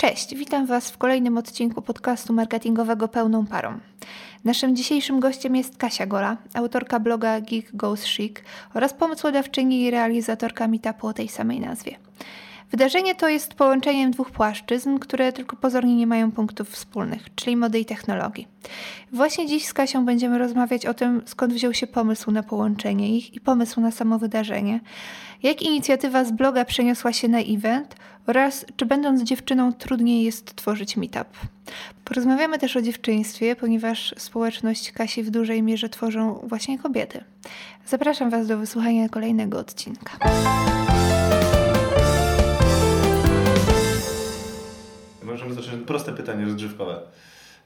Cześć, witam Was w kolejnym odcinku podcastu marketingowego Pełną Parą. Naszym dzisiejszym gościem jest Kasia Gola, autorka bloga Geek Goes Chic oraz pomysłodawczyni i realizatorka meetupu o tej samej nazwie. Wydarzenie to jest połączeniem dwóch płaszczyzn, które tylko pozornie nie mają punktów wspólnych, czyli mody i technologii. Właśnie dziś z Kasią będziemy rozmawiać o tym, skąd wziął się pomysł na połączenie ich i pomysł na samo wydarzenie, jak inicjatywa z bloga przeniosła się na event oraz czy będąc dziewczyną trudniej jest tworzyć meetup. Porozmawiamy też o dziewczyństwie, ponieważ społeczność Kasi w dużej mierze tworzą właśnie kobiety. Zapraszam Was do wysłuchania kolejnego odcinka. Możemy zacząć proste pytanie rozgrzewkowe.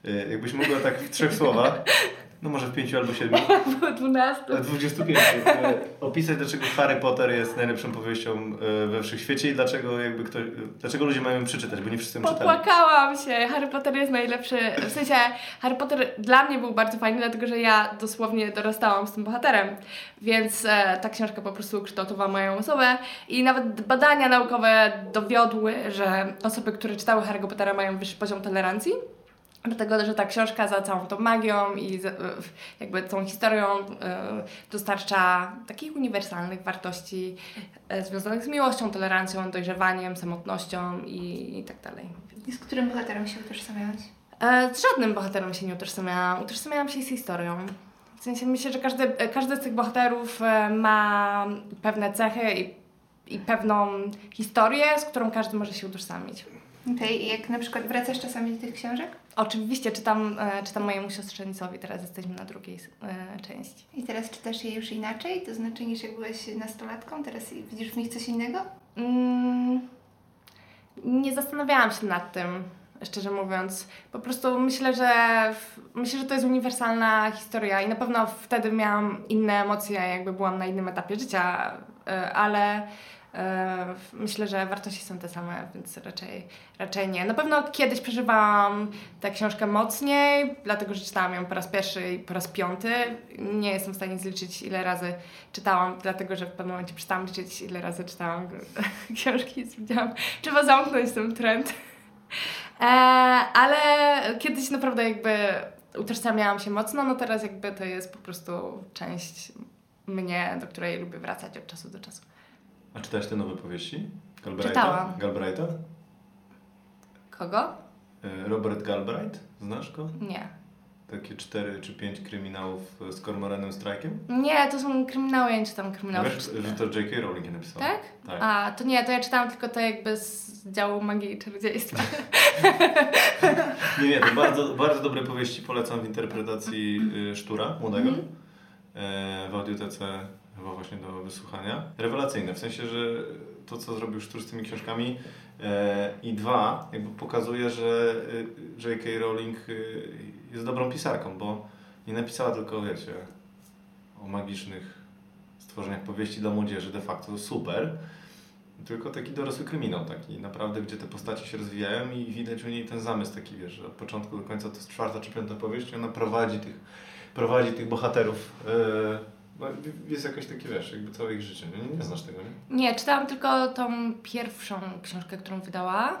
Y, Jakbyś mogła tak w trzech słowach, no może w pięciu albo siedmiu, Było 12. a 25, y, opisać dlaczego Harry Potter jest najlepszą powieścią y, we wszechświecie i dlaczego jakby ktoś, y, dlaczego ludzie mają ją przeczytać, bo nie wszyscy ją czytali. Popłakałam się. Harry Potter jest najlepszy. W sensie Harry Potter dla mnie był bardzo fajny, dlatego że ja dosłownie dorastałam z tym bohaterem. Więc e, ta książka po prostu ukształtowała moją osobę. I nawet badania naukowe dowiodły, że osoby, które czytały Harry Pottera mają wyższy poziom tolerancji. Dlatego, że ta książka za całą tą magią i e, jakby tą historią e, dostarcza takich uniwersalnych wartości e, związanych z miłością, tolerancją, dojrzewaniem, samotnością i, i tak dalej. I z którym bohaterem się utożsamiałaś? Z żadnym bohaterem się nie utożsamiałam. Utożsamiałam się z historią. W sensie myślę, że każdy, każdy z tych bohaterów ma pewne cechy i, i pewną historię, z którą każdy może się utożsamić. Okej, i jak na przykład wracasz czasami do tych książek? Oczywiście czytam, e, czytam mojemu siostrzenicowi, teraz jesteśmy na drugiej e, części. I teraz czytasz je już inaczej? To znaczy niż jak byłaś nastolatką? Teraz widzisz w nich coś innego? Mm, nie zastanawiałam się nad tym, szczerze mówiąc. Po prostu myślę, że myślę, że to jest uniwersalna historia i na pewno wtedy miałam inne emocje, jakby byłam na innym etapie życia, e, ale myślę, że wartości są te same, więc raczej, raczej nie. Na pewno kiedyś przeżywałam tę książkę mocniej, dlatego że czytałam ją po raz pierwszy i po raz piąty. Nie jestem w stanie zliczyć, ile razy czytałam, dlatego że w pewnym momencie przestałam liczyć, ile razy czytałam książki i stwierdziłam, trzeba zamknąć ten trend. E, ale kiedyś naprawdę jakby utożsamiałam się mocno, no teraz jakby to jest po prostu część mnie, do której lubię wracać od czasu do czasu. A czytałeś te nowe powieści? Galbraitha? Czytałam. Galbraitha? Kogo? Y, Robert Galbraith, znasz go? Nie. Takie cztery czy pięć kryminałów z Cormoranem Strike'iem? Nie, to są kryminały, ja nie czytam kryminałów. Wiesz, że to J.K. Rowling je napisała? Tak? Tak. A, to nie, to ja czytałam tylko to jakby z działu magii i czarodziejstwa. Nie, nie, to bardzo, bardzo dobre powieści polecam w interpretacji y, Sztura, młodego, Mhm. e, w audiotece chyba właśnie do wysłuchania. Rewelacyjne, w sensie, że to, co zrobił Sztur z tymi książkami e, i dwa, jakby pokazuje, że y, J.K. Rowling y, jest dobrą pisarką, bo nie napisała tylko, wiecie, o magicznych stworzeniach powieści dla młodzieży, de facto super, tylko taki dorosły kryminał, taki naprawdę, gdzie te postacie się rozwijają i widać u niej ten zamysł taki, wiesz, od początku do końca to jest czwarta czy piąta powieść i ona prowadzi tych, prowadzi tych bohaterów. Yy, no, jest jakoś takie, wiesz, jakby całe ich życie. Nie, nie znasz tego, nie? Nie, czytałam tylko tą pierwszą książkę, którą wydała,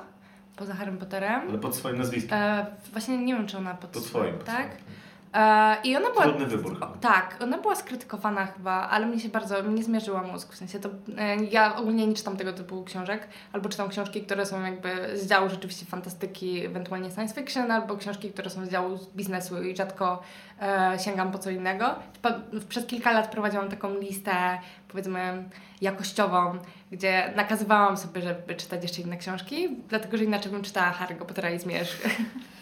poza Harry Potterem. Ale pod swoim nazwiskiem. E, właśnie nie wiem, czy ona pod, Pod twoim. pod Tak? swoim. E, I ona była. Trudny wybór O, chyba. tak, ona była skrytykowana chyba, ale mnie się bardzo, mnie zmierzyła mózg. W sensie to. E, ja ogólnie nie czytam tego typu książek, albo czytam książki, które są jakby z działu rzeczywiście fantastyki, ewentualnie science fiction, albo książki, które są z działu biznesu i rzadko sięgam po co innego. Przez kilka lat prowadziłam taką listę, powiedzmy, jakościową, gdzie nakazywałam sobie, żeby czytać jeszcze inne książki, dlatego że inaczej bym czytała Harry'ego Pottera i Zmierzch.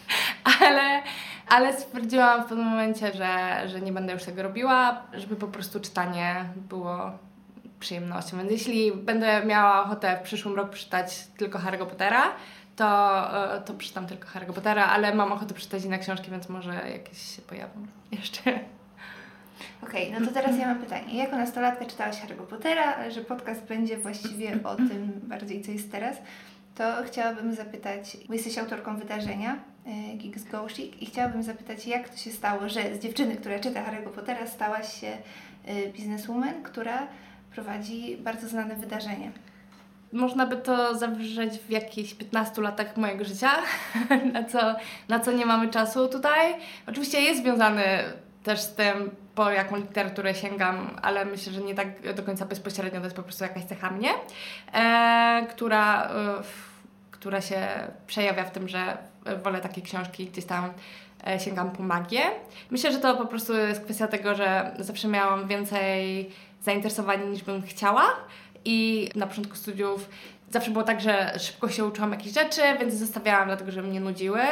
ale, ale stwierdziłam w pewnym momencie, że, że nie będę już tego robiła, żeby po prostu czytanie było przyjemnością. Więc jeśli będę miała ochotę w przyszłym roku przeczytać tylko Harry'ego Pottera, to, e, to przeczytam tylko Harry'ego Pottera, ale mam ochotę przeczytać inne książki, więc może jakieś się pojawią jeszcze. Okej, no to teraz ja mam pytanie. Jako nastolatka czytałaś Harry'ego Pottera, ale że podcast będzie właściwie o tym bardziej, co jest teraz, to chciałabym zapytać, bo jesteś autorką wydarzenia y, Geeks Go Chic i chciałabym zapytać, jak to się stało, że z dziewczyny, która czyta Harry'ego Pottera, stałaś się y, bizneswoman, która prowadzi bardzo znane wydarzenie. Można by to zawrzeć w jakichś 15 latach mojego życia, na co, na co nie mamy czasu tutaj. Oczywiście jest związany też z tym, po jaką literaturę sięgam, ale myślę, że nie tak do końca bezpośrednio, to jest po prostu jakaś cecha mnie, e, która, e, która się przejawia w tym, że wolę takie książki gdzieś tam e, sięgam po magię. Myślę, że to po prostu jest kwestia tego, że zawsze miałam więcej zainteresowań niż bym chciała i na początku studiów zawsze było tak, że szybko się uczyłam jakichś rzeczy, więc zostawiałam dlatego, że mnie nudziły.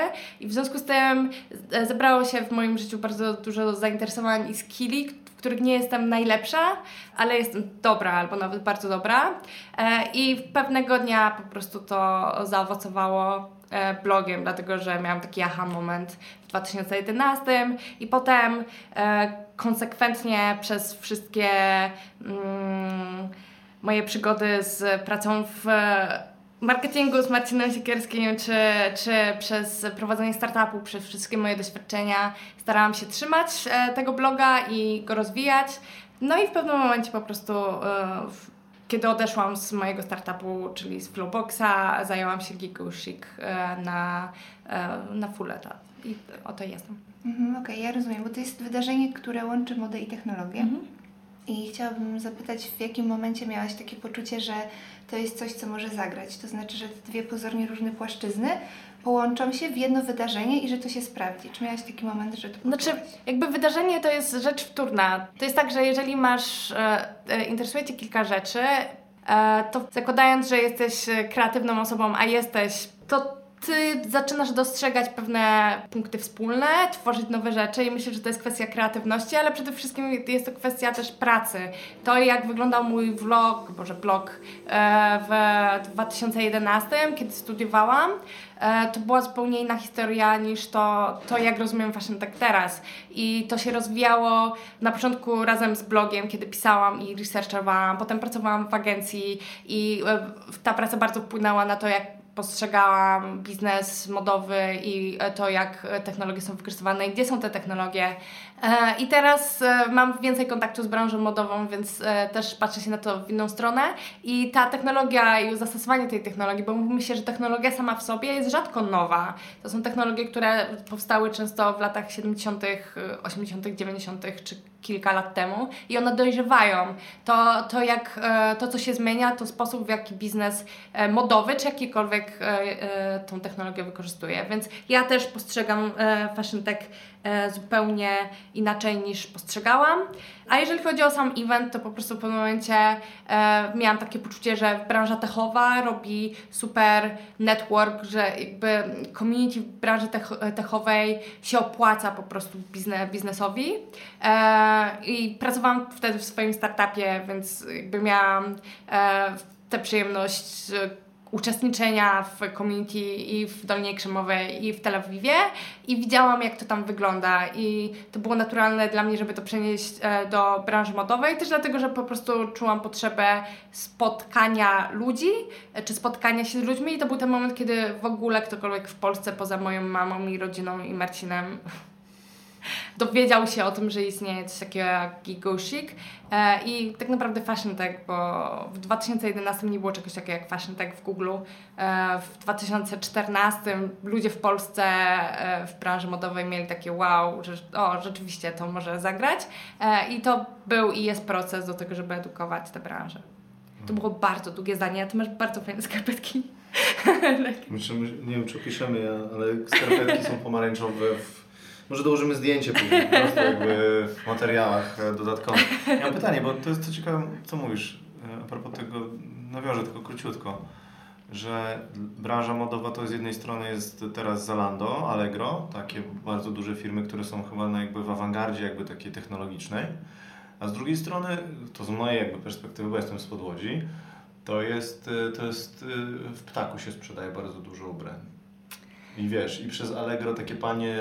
I w związku z tym e, zebrało się w moim życiu bardzo dużo zainteresowań i skilli, w których nie jestem najlepsza, ale jestem dobra albo nawet bardzo dobra. E, i pewnego dnia po prostu to zaowocowało e, blogiem, dlatego że miałam taki aha moment w 2011 i potem konsekwentnie przez wszystkie mm, moje przygody z pracą w marketingu z Marcinem Siekierskim, czy, czy przez prowadzenie startupu, przez wszystkie moje doświadczenia starałam się trzymać e, tego bloga i go rozwijać. No i w pewnym momencie po prostu, e, kiedy odeszłam z mojego startupu, czyli z Flowboxa, zajęłam się Gigu Chic e, na, na full etat. I oto jestem. Mhm, Okej, okay, ja rozumiem, bo to jest wydarzenie, które łączy modę i technologię. Mhm. I chciałabym zapytać, w jakim momencie miałaś takie poczucie, że to jest coś, co może zagrać? To znaczy, że te dwie pozornie różne płaszczyzny połączą się w jedno wydarzenie i że to się sprawdzi. Czy miałaś taki moment, że to poczułaś? Znaczy, jakby wydarzenie to jest rzecz wtórna. To jest tak, że jeżeli masz, e, e, interesuje Cię kilka rzeczy, e, to zakładając, że jesteś kreatywną osobą, a jesteś, to ty zaczynasz dostrzegać pewne punkty wspólne, tworzyć nowe rzeczy i myślę, że to jest kwestia kreatywności, ale przede wszystkim jest to kwestia też pracy. To jak wyglądał mój vlog, boże blog e, w 2011, kiedy studiowałam, e, to była zupełnie inna historia niż to, to jak rozumiem fashion tak teraz. I to się rozwijało na początku razem z blogiem, kiedy pisałam i researchowałam, potem pracowałam w agencji i e, ta praca bardzo wpłynęła na to, jak postrzegałam biznes modowy i to, jak technologie są wykorzystywane i gdzie są te technologie. E, I teraz e, mam więcej kontaktu z branżą modową, więc e, też patrzę się na to w inną stronę. I ta technologia i zastosowanie tej technologii, bo myślę, że technologia sama w sobie jest rzadko nowa. To są technologie, które powstały często w latach 70., 80., 90., czy kilka lat temu i one dojrzewają. To, to, jak, to, co się zmienia, to sposób, w jaki biznes modowy czy jakikolwiek tą technologię wykorzystuje. Więc ja też postrzegam Fashion Tech zupełnie inaczej niż postrzegałam. A jeżeli chodzi o sam event, to po prostu w pewnym momencie e, miałam takie poczucie, że branża techowa robi super network, że jakby community w branży tech, techowej się opłaca po prostu biznes, biznesowi. E, I pracowałam wtedy w swoim startupie, więc jakby miałam e, tę przyjemność uczestniczenia w community i w Dolnej Krzemowej i w Tel Awiwie. I widziałam jak to tam wygląda. I to było naturalne dla mnie, żeby to przenieść e, do branży modowej, też dlatego, że po prostu czułam potrzebę spotkania ludzi, e, czy spotkania się z ludźmi. I to był ten moment, kiedy w ogóle ktokolwiek w Polsce poza moją mamą i rodziną i Marcinem dowiedział się o tym, że istnieje coś takiego jak Gigosik e, i tak naprawdę Fashion Tech, bo w 2011 nie było czegoś takiego jak Fashion Tech w Google. E, w 2014 ludzie w Polsce e, w branży modowej mieli takie wow, że o, rzeczywiście to może zagrać i to był i jest proces do tego, żeby edukować tę branżę. To było bardzo długie zdanie, a ty masz bardzo fajne skarpetki. Znaczy, nie wiem, czy opiszemy, ale skarpetki są pomarańczowe w może dołożymy zdjęcie później, po prostu jakby w materiałach e, dodatkowych. Ja mam pytanie, bo to jest co ciekawe, co mówisz e, a propos tego, nawiążę tylko króciutko, że branża modowa to z jednej strony jest teraz Zalando, Allegro, takie bardzo duże firmy, które są chyba na jakby w awangardzie jakby takiej technologicznej, a z drugiej strony, to z mojej jakby perspektywy, bo jestem z Podłodzi, to jest, e, to jest w Ptaku się sprzedaje bardzo dużo ubrań. I wiesz, i przez Allegro takie panie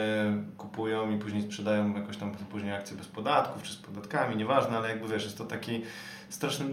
kupują i później sprzedają jakoś tam później akcje bez podatków, czy z podatkami, nieważne, ale jakby wiesz, jest to taki straszny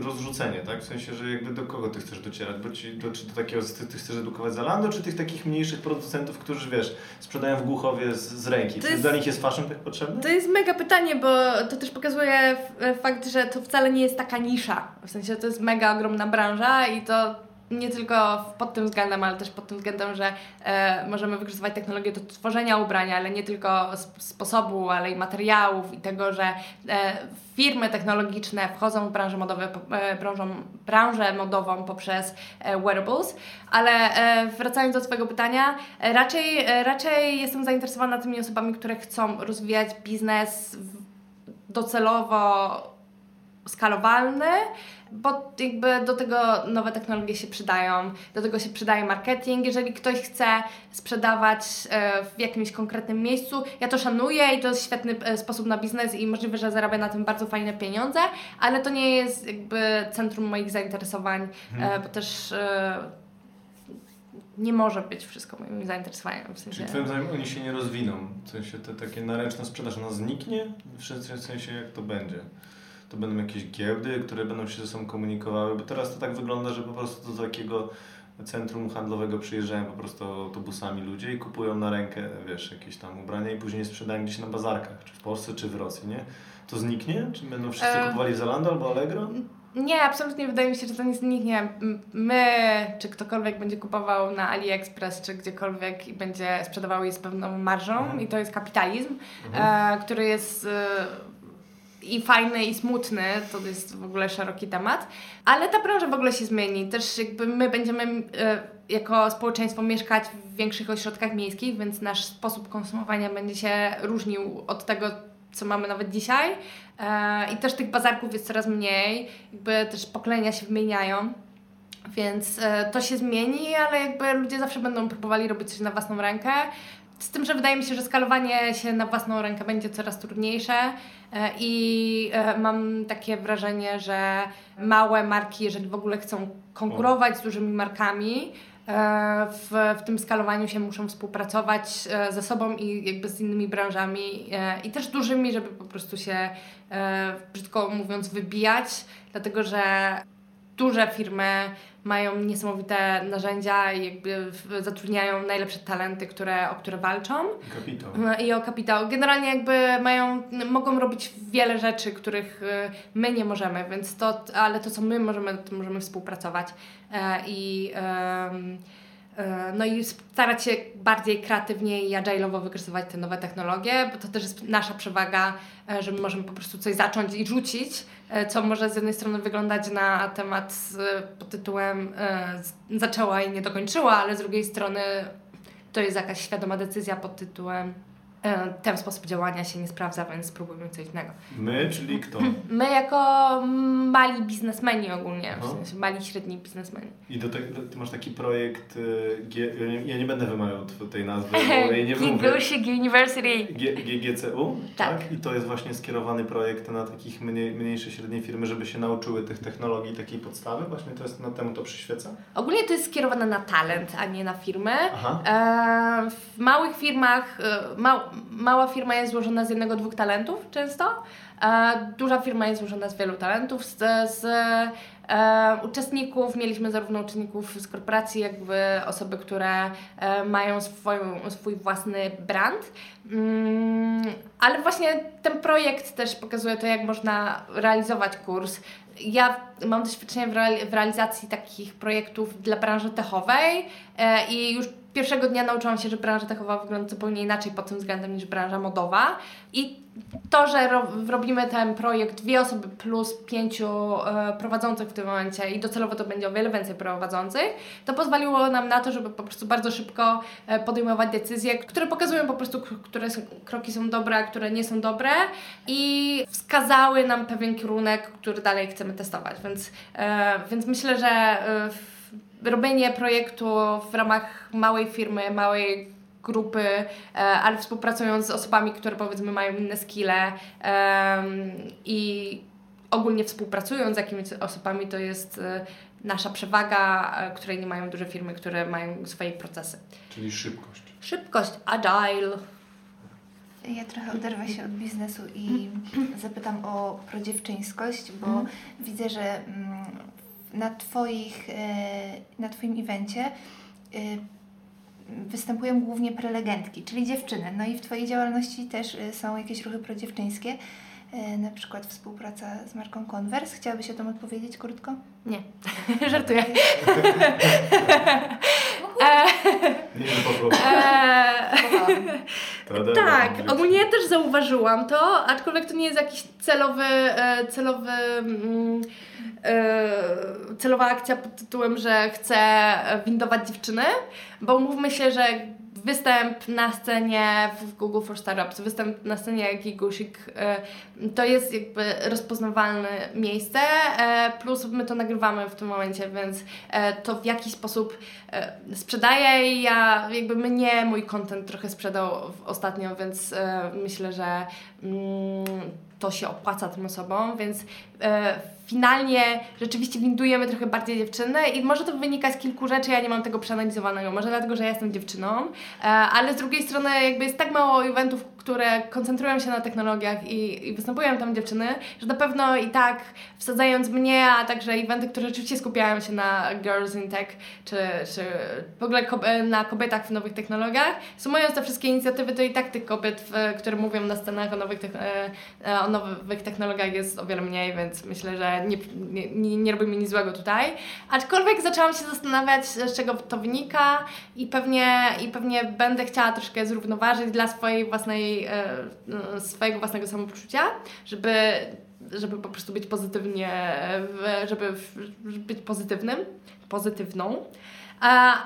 rozrzucenie, tak? W sensie, że jakby do kogo ty chcesz docierać? Bo ci, do, czy do takiego, ty, ty chcesz edukować Zalando, czy tych takich mniejszych producentów, którzy, wiesz, sprzedają w Głuchowie z, z ręki? To Czy jest- dla nich jest fashion tak potrzebny? To jest mega pytanie, bo to też pokazuje fakt, że to wcale nie jest taka nisza. W sensie to jest mega ogromna branża i to nie tylko pod tym względem, ale też pod tym względem, że e, możemy wykorzystywać technologię do tworzenia ubrania, ale nie tylko sp- sposobu, ale i materiałów i tego, że e, firmy technologiczne wchodzą w branżę, modowe, e, branżą, branżę modową poprzez e, wearables. Ale e, wracając do Twojego pytania, raczej, e, raczej jestem zainteresowana tymi osobami, które chcą rozwijać biznes docelowo skalowalny, bo jakby do tego nowe technologie się przydają, do tego się przydaje marketing. Jeżeli ktoś chce sprzedawać e, w jakimś konkretnym miejscu, ja to szanuję i to jest świetny e, sposób na biznes i możliwe, że zarabia na tym bardzo fajne pieniądze, ale to nie jest jakby centrum moich zainteresowań, e, bo też nie może być wszystko moim zainteresowaniem. W sensie... Czyli twoim zdaniem oni się nie rozwiną? W sensie te takie naręczna sprzedaż, ona zniknie? W sensie jak to będzie? To będą jakieś giełdy, które będą się ze sobą komunikowały, bo teraz to tak wygląda, że po prostu do takiego centrum handlowego przyjeżdżają po prostu autobusami ludzie i kupują na rękę, wiesz, jakieś tam ubrania i później sprzedają gdzieś na bazarkach, czy w Polsce, czy w Rosji, nie? To zniknie? Czy będą wszyscy E, kupowali Zalando albo Allegro? Nie, absolutnie wydaje mi się, że to nie zniknie. My, czy ktokolwiek będzie kupował na AliExpress, czy gdziekolwiek i będzie sprzedawał je z pewną marżą Mhm. i to jest kapitalizm, Mhm. e, który jest e, i fajny, i smutny, to jest w ogóle szeroki temat, ale ta branża w ogóle się zmieni. Też jakby my będziemy e, jako społeczeństwo mieszkać w większych ośrodkach miejskich, więc nasz sposób konsumowania będzie się różnił od tego, co mamy nawet dzisiaj. E, I też tych bazarków jest coraz mniej, jakby też pokolenia się wymieniają. Więc e, to się zmieni, ale jakby ludzie zawsze będą próbowali robić coś na własną rękę. Z tym, że wydaje mi się, że skalowanie się na własną rękę będzie coraz trudniejsze e, i e, mam takie wrażenie, że małe marki, jeżeli w ogóle chcą konkurować z dużymi markami, e, w, w tym skalowaniu się muszą współpracować ze sobą i jakby z innymi branżami i też dużymi, żeby po prostu się, brzydko mówiąc, wybijać, dlatego że duże firmy mają niesamowite narzędzia i jakby zatrudniają najlepsze talenty, które, o które walczą Kapitał. i o kapitał. Generalnie jakby mają, mogą robić wiele rzeczy, których y, my nie możemy, więc to, ale to co my możemy, to możemy współpracować e, i no i starać się bardziej kreatywnie i agile'owo wykorzystywać te nowe technologie, bo to też jest nasza przewaga, e, że my możemy po prostu coś zacząć i rzucić, e, co może z jednej strony wyglądać na temat e, pod tytułem e, zaczęła i nie dokończyła, ale z drugiej strony to jest jakaś świadoma decyzja pod tytułem e, ten sposób działania się nie sprawdza, więc spróbujmy coś innego. My, czyli kto? My jako mali biznesmeni ogólnie, w sensie mali, średni biznesmeni. I do tego, ty masz taki projekt, y, ja nie- będę wymawiał tej nazwy, bo jej nie wymówię. University. GGCU, Tak. I to jest właśnie skierowany projekt na takich mniej, mniejsze, średnie firmy, żeby się nauczyły tych technologii, takiej podstawy. Właśnie to jest na temu to przyświeca. Ogólnie to jest skierowane na talent, a nie na firmy. Aha. E, w małych firmach, e, mał, mała firma jest złożona z jednego, dwóch talentów często. E, duża firma jest złożona z wielu talentów. Z, z e, uczestników mieliśmy zarówno uczestników z korporacji, jakby osoby, które e, mają swoją, swój własny brand. Mm, ale właśnie ten projekt też pokazuje to, jak można realizować kurs. Ja mam doświadczenie w, reali- w realizacji takich projektów dla branży techowej e, i już pierwszego dnia nauczyłam się, że branża techowa wygląda zupełnie inaczej pod tym względem niż branża modowa. I to, że ro, robimy ten projekt dwie osoby plus pięciu e, prowadzących w tym momencie i docelowo to będzie o wiele więcej prowadzących, to pozwoliło nam na to, żeby po prostu bardzo szybko e, podejmować decyzje, które pokazują po prostu, które kroki są dobre, a które nie są dobre i wskazały nam pewien kierunek, który dalej chcemy testować. Więc, e, więc myślę, że e, robienie projektu w ramach małej firmy, małej grupy, e, ale współpracując z osobami, które powiedzmy mają inne skille i ogólnie współpracując z jakimiś osobami, to jest e, nasza przewaga, e, której nie mają duże firmy, które mają swoje procesy. Czyli szybkość. Szybkość, agile. Ja trochę oderwę się od biznesu i zapytam o prodziewczyńskość, bo Mhm. widzę, że mm, na, twoich, e, na Twoim evencie e, występują głównie prelegentki, czyli dziewczyny. No i w Twojej działalności też e, są jakieś ruchy prodziewczyńskie, na przykład współpraca z marką Converse. Chciałabyś o tym odpowiedzieć krótko? Nie, żartuję. e, Nie, po prostu. e. Trader, Tak, ogólnie ja też zauważyłam to, aczkolwiek to nie jest jakiś celowy, e, celowy, mm, e, celowa akcja pod tytułem, że chcę windować dziewczyny, bo umówmy się, że występ na scenie w Google for Startups, występ na scenie Gigusik, e, to jest jakby rozpoznawalne miejsce, e, plus my to nagrywamy w tym momencie, więc e, to w jakiś sposób e, sprzedaję i ja jakby mnie mój content trochę sprzedał ostatnio, więc myślę, że to się opłaca tym osobom, więc e, finalnie rzeczywiście windujemy trochę bardziej dziewczyny i może to wynika z kilku rzeczy, ja nie mam tego przeanalizowanego, może dlatego, że ja jestem dziewczyną, e, ale z drugiej strony jakby jest tak mało eventów, które koncentrują się na technologiach i, i występują tam dziewczyny, że na pewno i tak wsadzając mnie, a także eventy, które rzeczywiście skupiają się na girls in tech, czy, czy w ogóle na kobietach w nowych technologiach, sumując te wszystkie inicjatywy, to i tak tych kobiet, które mówią na scenach o nowych, e, e, o nowych technologiach jest o wiele mniej, więc myślę, że nie, nie, nie, nie robi mi nic złego tutaj. Aczkolwiek zaczęłam się zastanawiać, z czego to wynika i pewnie, i pewnie będę chciała troszkę zrównoważyć dla swojej własnej, e, swojego własnego samopoczucia, żeby żeby po prostu być pozytywnie, żeby, żeby być pozytywnym, pozytywną. A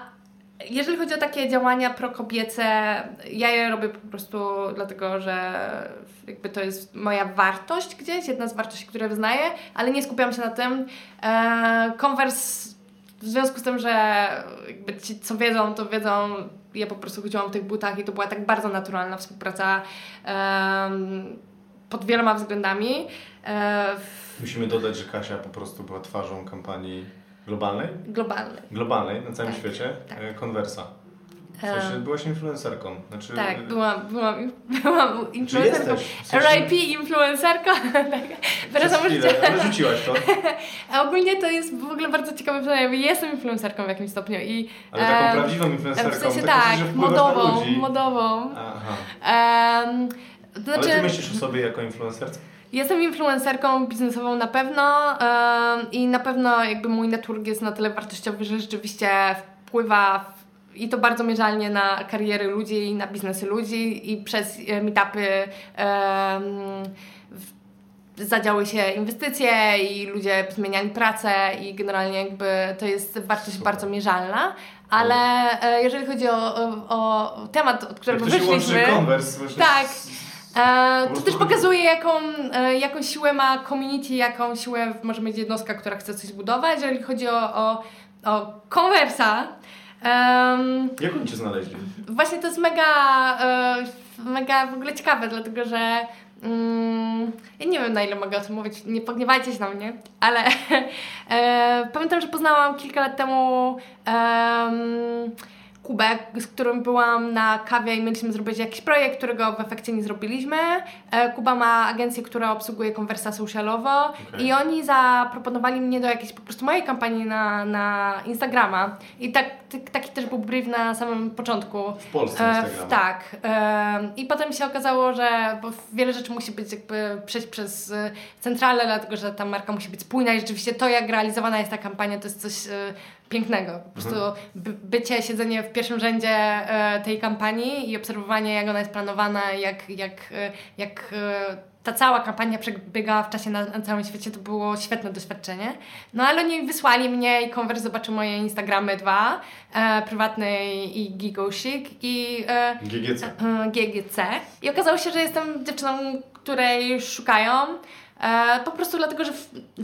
jeżeli chodzi o takie działania prokobiece, ja je robię po prostu dlatego, że jakby to jest moja wartość gdzieś, jedna z wartości, które wyznaję, ale nie skupiam się na tym. E, Converse w związku z tym, że jakby ci, co wiedzą, to wiedzą, ja po prostu chodziłam w tych butach i to była tak bardzo naturalna współpraca em, pod wieloma względami. E, w- Musimy dodać, że Kasia po prostu była twarzą kampanii globalnej? globalnej. Globalnej, na całym Tak, świecie, tak. e, Conversa. W sensie byłaś influencerką. Znaczy, tak, byłam, byłam, byłam Czy influencerką. jesteś? W sensie- RIP influencerka. Teraz Przez możecie... chwilę, ale rzuciłaś to. A ogólnie to jest w ogóle bardzo ciekawe pytanie, jestem influencerką w jakimś stopniu i... Ale taką em, prawdziwą influencerką. W sensie taką, tak, że modową, modową. Aha. Em, to Ale znaczy, ty myślisz o sobie jako influencerce? jestem influencerką biznesową na pewno em, i na pewno jakby mój network jest na tyle wartościowy, że rzeczywiście wpływa w, i to bardzo mierzalnie na kariery ludzi i na biznesy ludzi i przez meetupy zadziały się inwestycje i ludzie zmieniali pracę i generalnie jakby to jest wartość bardzo mierzalna. Ale e, jeżeli chodzi o, o, o temat, od którego Jak to się wyszliśmy... właśnie Tak. E, to też pokazuje, jaką, e, jaką siłę ma community, jaką siłę może mieć jednostka, która chce coś zbudować. Jeżeli chodzi o, o, o konwersa, em, Jak oni cię znaleźli? właśnie to jest mega, e, mega w ogóle ciekawe, dlatego że mm, ja nie wiem na ile mogę o tym mówić, nie pogniewajcie się na mnie, ale e, pamiętam, że poznałam kilka lat temu em, Kubę, z którym byłam na kawie i mieliśmy zrobić jakiś projekt, którego w efekcie nie zrobiliśmy. E, Kuba ma agencję, która obsługuje konwersa socialowo Okej. i oni zaproponowali mnie do jakiejś po prostu mojej kampanii na, na Instagrama. I tak, tak, taki też był brief na samym początku. W Polsce E, Instagrama. tak. E, I potem się okazało, że wiele rzeczy musi być jakby przejść przez centralę, dlatego że ta marka musi być spójna i rzeczywiście to, jak realizowana jest ta kampania, to jest coś pięknego. Po prostu by, bycie, siedzenie w pierwszym rzędzie e, tej kampanii i obserwowanie, jak ona jest planowana, jak, jak, e, jak e, ta cała kampania przebiegała w czasie na, na całym świecie, to było świetne doświadczenie. No ale oni wysłali mnie i Converse zobaczył moje Instagramy dwa, e, prywatny i Gigosik i e, GGC. e, GGC. I okazało się, że jestem dziewczyną, której szukają. E, po prostu dlatego, że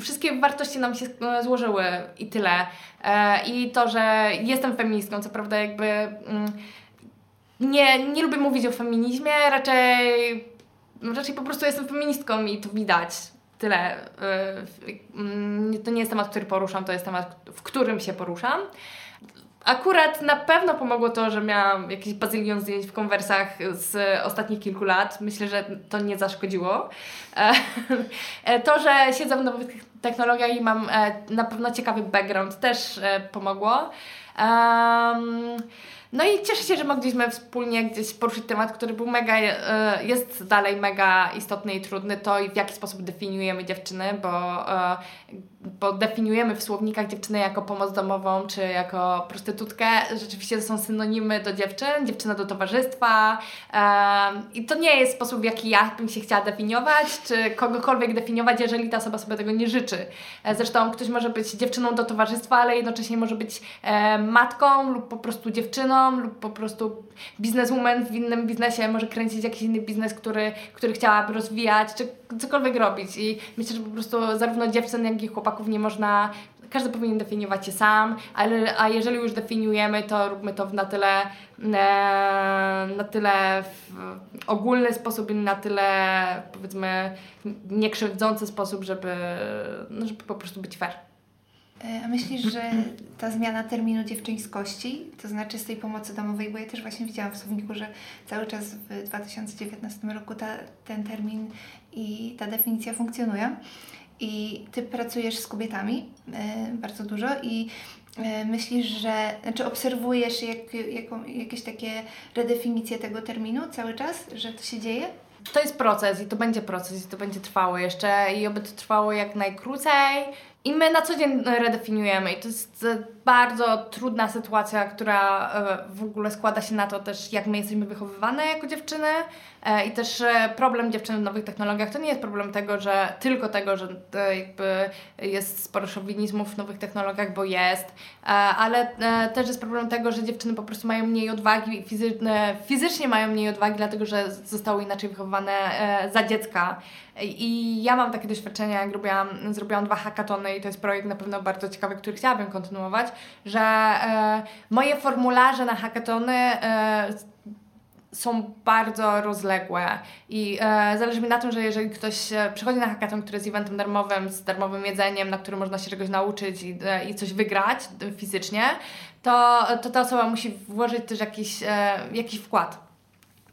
wszystkie wartości nam się e, złożyły i tyle. E, I to, że jestem feministką, co prawda jakby mm, nie, nie lubię mówić o feminizmie, raczej, raczej po prostu jestem feministką i to widać. Tyle. Mm, To nie jest temat, który poruszam, to jest temat, w którym się poruszam. Akurat na pewno pomogło to, że miałam jakiś bazylion zdjęć w konwersach z ostatnich kilku lat. Myślę, że to nie zaszkodziło. E, to, że siedzę w nowych technologiach i mam e, na pewno ciekawy background też e, pomogło. No i cieszę się, że mogliśmy wspólnie gdzieś poruszyć temat, który był mega, e, jest dalej mega istotny i trudny, to w jaki sposób definiujemy dziewczyny, bo, e, bo definiujemy w słownikach dziewczynę jako pomoc domową, czy jako prostytutkę. Rzeczywiście to są synonimy do dziewczyn, dziewczyna do towarzystwa i to nie jest sposób, w jaki ja bym się chciała definiować, czy kogokolwiek definiować, jeżeli ta osoba sobie tego nie życzy. E, zresztą ktoś może być dziewczyną do towarzystwa, ale jednocześnie może być matką lub po prostu dziewczyną, lub po prostu bizneswoman w innym biznesie może kręcić jakiś inny biznes, który, który chciałaby rozwijać, czy cokolwiek robić. I myślę, że po prostu zarówno dziewczyn, jak i chłopaków nie można każdy powinien definiować się sam, ale a jeżeli już definiujemy, to róbmy to w na tyle, e, na tyle ogólny sposób i na tyle powiedzmy niekrzywdzący sposób, żeby, no, żeby po prostu być fair. E, a myślisz, że ta zmiana terminu dziewczyńskości, to znaczy z tej pomocy domowej, bo ja też właśnie widziałam w słowniku, że cały czas w 2019 roku ta, ten termin i ta definicja funkcjonują. I ty pracujesz z kobietami y, bardzo dużo i y, myślisz, że, znaczy obserwujesz jak, jaką, jakieś takie redefinicje tego terminu cały czas, że to się dzieje? To jest proces i to będzie proces i to będzie trwało jeszcze i oby to trwało jak najkrócej. I my na co dzień redefiniujemy i to jest bardzo trudna sytuacja, która e, w ogóle składa się na to też, jak my jesteśmy wychowywane jako dziewczyny e, i też problem dziewczyn w nowych technologiach to nie jest problem tego, że tylko tego, że e, jakby jest sporo szowinizmów w nowych technologiach, bo jest, ale też jest problem tego, że dziewczyny po prostu mają mniej odwagi, fizycznie mają mniej odwagi, dlatego że zostały inaczej wychowywane za dziecka. I ja mam takie doświadczenia, jak robiłam, zrobiłam dwa hackatony i to jest projekt na pewno bardzo ciekawy, który chciałabym kontynuować, że e, moje formularze na hackatony e, są bardzo rozległe i e, zależy mi na tym, że jeżeli ktoś e, przychodzi na hackathon, który jest eventem darmowym, z darmowym jedzeniem, na którym można się czegoś nauczyć i, e, i coś wygrać fizycznie, to, to ta osoba musi włożyć też jakiś, e, jakiś wkład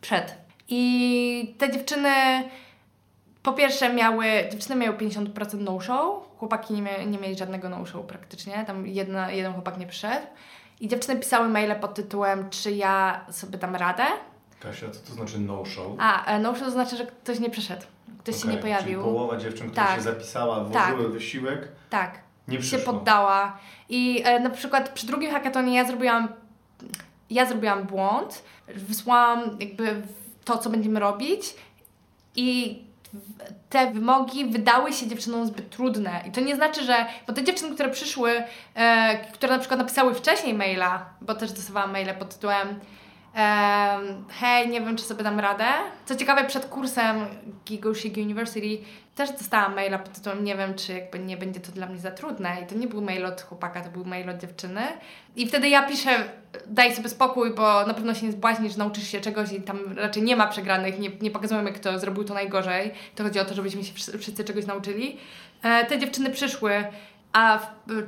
przed. I te dziewczyny po pierwsze miały, dziewczyny miały 50% no-show, chłopaki nie, mia, nie mieli żadnego no-show praktycznie, tam jedna, jeden chłopak nie przyszedł. I dziewczyny pisały maile pod tytułem, czy ja sobie dam radę. Kasia, co to znaczy no-show? A, e, no-show to znaczy, że ktoś nie przyszedł, ktoś okay, się nie pojawił. Czyli połowa dziewczyn, która tak. się zapisała, włożyły tak. wysiłek, tak. nie przyszło. się poddała. I e, na przykład przy drugim hackatonie ja zrobiłam, ja zrobiłam błąd, wysłałam jakby to, co będziemy robić i te wymogi wydały się dziewczynom zbyt trudne. I to nie znaczy, że. Bo te dziewczyny, które przyszły, e, które na przykład napisały wcześniej maila, bo też dostawałam maile pod tytułem hej, nie wiem, czy sobie dam radę. Co ciekawe, przed kursem Gigo Shig University też dostałam maila pod tytułem nie wiem, czy jakby nie będzie to dla mnie za trudne. I to nie był mail od chłopaka, to był mail od dziewczyny. I wtedy ja piszę, daj sobie spokój, bo na pewno się nie zbłaźnisz, nauczysz się czegoś i tam raczej nie ma przegranych, nie, nie pokazujemy, kto zrobił to najgorzej. To chodzi o to, żebyśmy się wszyscy czegoś nauczyli. E, te dziewczyny przyszły, a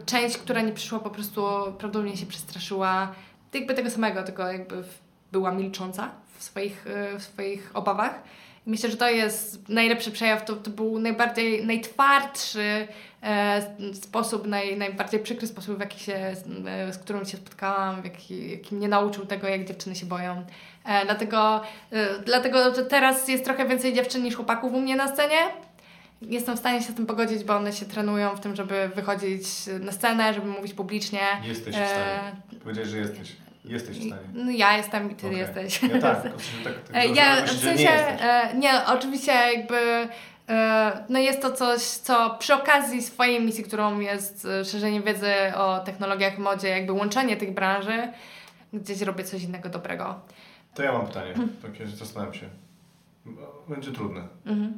część, która nie przyszła, po prostu prawdopodobnie się przestraszyła. Jakby tego samego, tylko jakby była milcząca w swoich, e, w swoich obawach. Myślę, że to jest najlepszy przejaw, to, to był najbardziej, najtwardszy e, sposób, naj, najbardziej przykry sposób, w jaki się, e, z którym się spotkałam, w jaki, jaki mnie nauczył tego, jak dziewczyny się boją. E, dlatego, e, dlatego, że teraz jest trochę więcej dziewczyn niż chłopaków u mnie na scenie. Jestem w stanie się z tym pogodzić, bo one się trenują w tym, żeby wychodzić na scenę, żeby mówić publicznie. Jesteś w stanie. E, Powiedziałeś, że jesteś. Jesteś w stanie. No ja jestem i ty okay. jesteś. Ja tak, tak, tak ja, w sensie, nie, e, nie, oczywiście jakby e, no jest to coś, co przy okazji swojej misji, którą jest e, szerzenie wiedzy o technologiach, modzie, jakby łączenie tych branży, gdzieś robię coś innego dobrego. To ja mam pytanie, takie zastanawiam się. Będzie trudne. Mhm.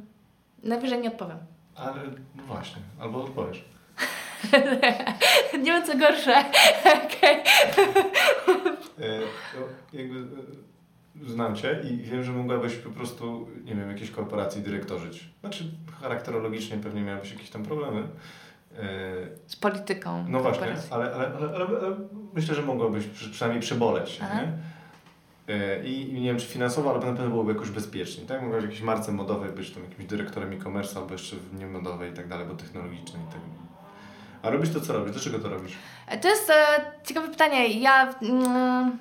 Najwyżej nie odpowiem. Ale no właśnie, albo odpowiesz. nie ma co gorsze. okay. E, jakby e, znam Cię i wiem, że mogłabyś po prostu, nie wiem, jakiejś korporacji dyrektorzyć. Znaczy charakterologicznie pewnie miałabyś jakieś tam problemy, z polityką. No właśnie, ale, ale, ale, myślę, że mogłabyś przynajmniej przeboleć. Nie? I, I, nie wiem, czy finansowo, ale na pewno byłoby jakoś bezpiecznie. Tak? Mogłaś w jakiejś marce modowej być tam jakimś dyrektorem e-commerce albo jeszcze w niemodowej i tak dalej, bo technologicznej i tak dalej. A robisz to, co robisz? Dlaczego to robisz? To jest e, ciekawe pytanie. Ja... Mm,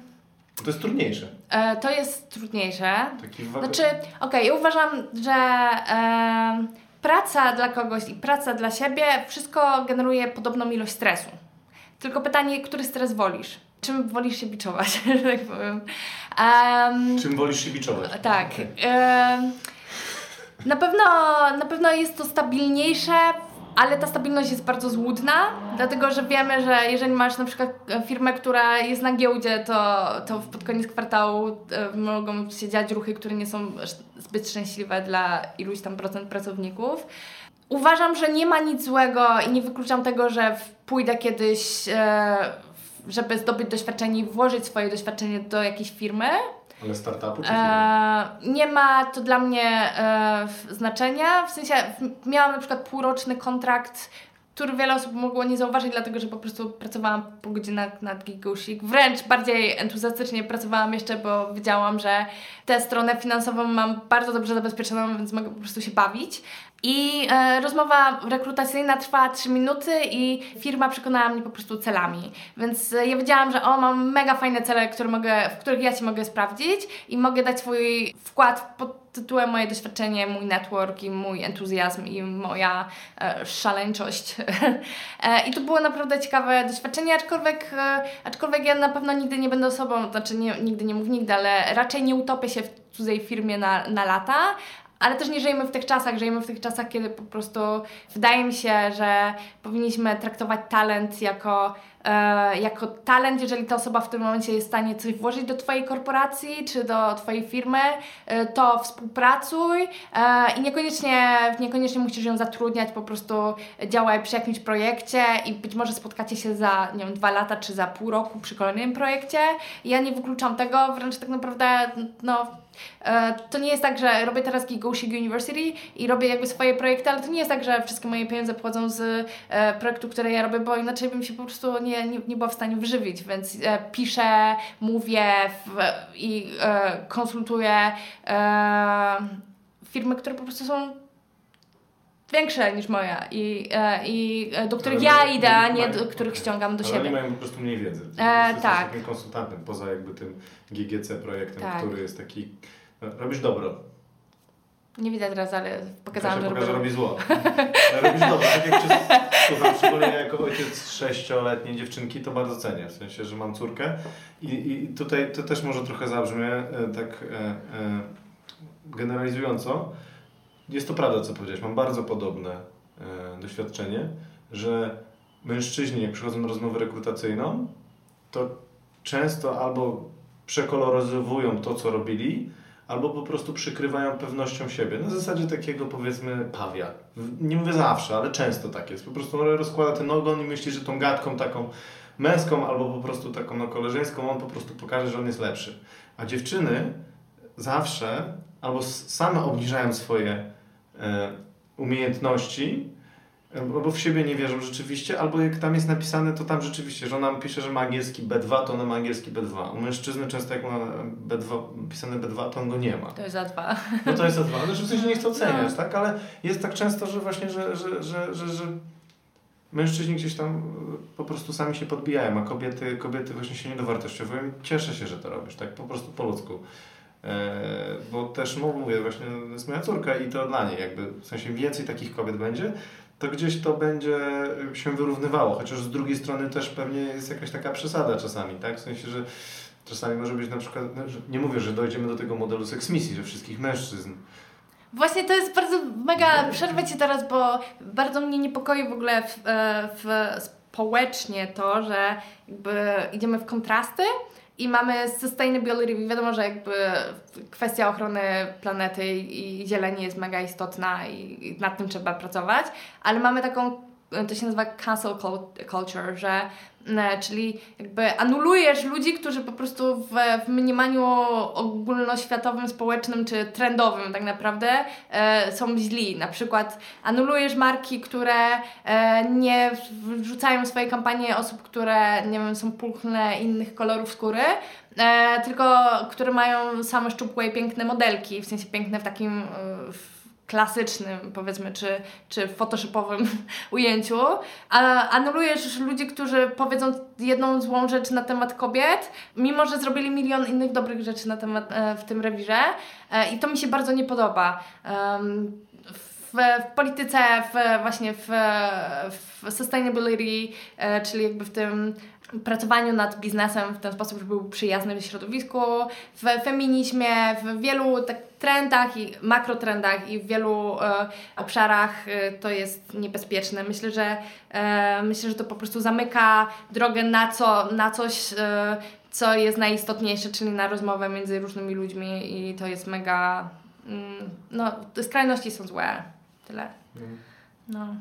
to jest trudniejsze. E, to jest trudniejsze. Taki Znaczy, okej, okay, ja uważam, że e, praca dla kogoś i praca dla siebie, wszystko generuje podobną ilość stresu. Tylko pytanie, który stres wolisz? Czym wolisz się biczować, że tak powiem? Um, Czym wolisz się biczować? Tak. Um, na pewno, na pewno jest to stabilniejsze ale ta stabilność jest bardzo złudna, dlatego że wiemy, że jeżeli masz na przykład firmę, która jest na giełdzie, to, to pod koniec kwartału e, mogą się dziać ruchy, które nie są zbyt szczęśliwe dla iluś tam procent pracowników. Uważam, że nie ma nic złego i nie wykluczam tego, że pójdę kiedyś, e, żeby zdobyć doświadczenie i włożyć swoje doświadczenie do jakiejś firmy, ale startupu czy e, Nie ma to dla mnie e, znaczenia. W sensie miałam na przykład półroczny kontrakt który wiele osób mogło nie zauważyć, dlatego że po prostu pracowałam po godzinach nad Gigusik. Wręcz bardziej entuzjastycznie pracowałam jeszcze, bo wiedziałam, że tę stronę finansową mam bardzo dobrze zabezpieczoną, więc mogę po prostu się bawić. I e, rozmowa rekrutacyjna trwała 3 minuty i firma przekonała mnie po prostu celami. Więc e, ja wiedziałam, że o, mam mega fajne cele, które mogę, w których ja się mogę sprawdzić i mogę dać swój wkład pod tytułem moje doświadczenie, mój network i mój entuzjazm i moja e, szaleńczość. e, I to było naprawdę ciekawe doświadczenie, aczkolwiek, e, aczkolwiek ja na pewno nigdy nie będę osobą, znaczy nie, nigdy nie mów nigdy, ale raczej nie utopię się w cudzej firmie na, na lata, ale też nie żyjemy w tych czasach, żyjemy w tych czasach, kiedy po prostu wydaje mi się, że powinniśmy traktować talent jako E, jako talent, jeżeli ta osoba w tym momencie jest w stanie coś włożyć do Twojej korporacji czy do Twojej firmy, e, to współpracuj e, i niekoniecznie, niekoniecznie musisz ją zatrudniać, po prostu działaj przy jakimś projekcie i być może spotkacie się za, nie wiem, dwa lata czy za pół roku przy kolejnym projekcie. Ja nie wykluczam tego, wręcz tak naprawdę, no, to nie jest tak, że robię teraz Gigosig University i robię jakby swoje projekty, ale to nie jest tak, że wszystkie moje pieniądze pochodzą z projektu, który ja robię, bo inaczej bym się po prostu nie nie, nie, była w stanie wyżywić, więc e, piszę, mówię w, i e, konsultuję e, firmy, które po prostu są większe niż moja i, e, i e, do których ja idę, a nie do których okay. ściągam do Ale siebie. oni mają po prostu mniej wiedzy. E, tak. takim konsultantem, poza jakby tym GGC projektem, tak. który jest taki, no, robisz dobro, nie widać teraz, ale pokazałam, że, pokaże, robi... robi zło. Robisz dobrze. Tak jak słucham, szczególnie jako ojciec sześcioletniej dziewczynki, to bardzo cenię. W sensie, że mam córkę i, i tutaj to też może trochę zabrzmie e, tak e, e, generalizująco. Jest to prawda, co powiedziałeś. Mam bardzo podobne e, doświadczenie, że mężczyźni, jak przychodzą na rozmowę rekrutacyjną, to często albo przekoloryzowują to, co robili, albo po prostu przykrywają pewnością siebie. Na zasadzie takiego powiedzmy pawia. Nie mówię zawsze, ale często tak jest. Po prostu rozkłada ten ogon i myśli, że tą gadką taką męską albo po prostu taką no, koleżeńską on po prostu pokaże, że on jest lepszy. A dziewczyny zawsze albo same obniżają swoje umiejętności, Albo w siebie nie wierzą rzeczywiście, albo jak tam jest napisane, to tam rzeczywiście, że ona pisze, że ma angielski B2, to ona ma angielski B2. U mężczyzny często jak ma B2, pisane B2, to on go nie ma. To jest A2. No to jest A2. No, że w sensie nie chcę oceniać, no. tak? Ale jest tak często, że właśnie, że, że, że, że, że mężczyźni gdzieś tam e, po prostu sami się podbijają, a kobiety, kobiety właśnie się nie dowartościowują. Cieszę się, że to robisz, tak? Po prostu po ludzku. E, bo też no, mówię, właśnie jest moja córka i to dla niej jakby, w sensie więcej takich kobiet będzie, to gdzieś to będzie się wyrównywało, chociaż z drugiej strony też pewnie jest jakaś taka przesada czasami, tak? W sensie, że czasami może być na przykład, no, nie mówię, że dojdziemy do tego modelu seksmisji, że wszystkich mężczyzn Właśnie to jest bardzo mega, przerwę Ci teraz, bo bardzo mnie niepokoi w ogóle w, e, w, społecznie to, że jakby idziemy w kontrasty, i mamy sustainability, wiadomo, że jakby kwestia ochrony planety i zieleni jest mega istotna i nad tym trzeba pracować, ale mamy taką, to się nazywa cancel culture, że czyli jakby anulujesz ludzi, którzy po prostu w, w mniemaniu ogólnoświatowym, społecznym czy trendowym tak naprawdę e, są źli. Na przykład anulujesz marki, które e, nie wrzucają w swojej kampanii osób, które nie wiem, są pulchne innych kolorów skóry, e, tylko które mają same szczupłe i piękne modelki, w sensie piękne w takim e, klasycznym, powiedzmy, czy, czy photoshopowym ujęciu, a anulujesz ludzi, którzy powiedzą jedną złą rzecz na temat kobiet, mimo że zrobili milion innych dobrych rzeczy na temat, e, w tym rewirze e, i to mi się bardzo nie podoba. W, w polityce, w, właśnie w, w sustainability, e, czyli jakby w tym pracowaniu nad biznesem w ten sposób, żeby był przyjazny w środowisku, w feminizmie, w wielu tak trendach i makrotrendach i w wielu e, obszarach e, to jest niebezpieczne. Myślę, że e, myślę, że to po prostu zamyka drogę na co, na coś, e, co jest najistotniejsze, czyli na rozmowę między różnymi ludźmi i to jest mega mm, no, skrajności są złe. Tyle. Mhm. No.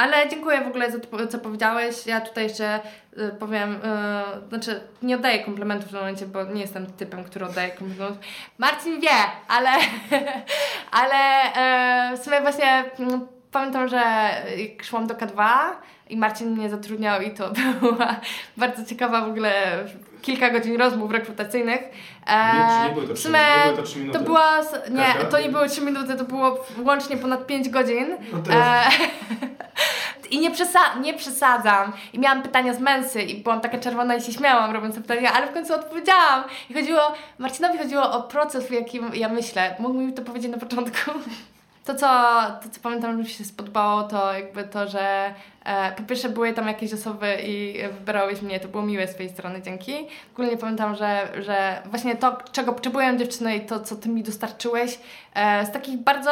Ale dziękuję w ogóle za to, co powiedziałeś. Ja tutaj jeszcze y, powiem, y, znaczy nie oddaję komplementów w tym momencie, bo nie jestem typem, który oddaje komplementów. Marcin wie, ale, ale y, w sumie właśnie mm, pamiętam, że jak szłam do K2 i Marcin mnie zatrudniał i to była bardzo ciekawa w ogóle kilka godzin rozmów rekrutacyjnych. Nie, czy nie były to w trzy- sumie nie były to trzy minuty? to była, nie, to nie było 3 minuty, to było łącznie ponad 5 godzin. No to jest- E, I nie, przesa- nie przesadzam. I miałam pytania z mensy i byłam taka czerwona i się śmiałam robiąc te pytania, ale w końcu odpowiedziałam. I chodziło, Marcinowi chodziło o proces, w jakim ja myślę. Mógł mi to powiedzieć na początku. To co, to, co pamiętam, że mi się spodobało, to jakby to, że e, po pierwsze były tam jakieś osoby i wybrałeś mnie, to było miłe z twojej strony, dzięki. Ogólnie pamiętam, że, że właśnie to, czego potrzebują dziewczyny i to, co ty mi dostarczyłeś, e, z takich bardzo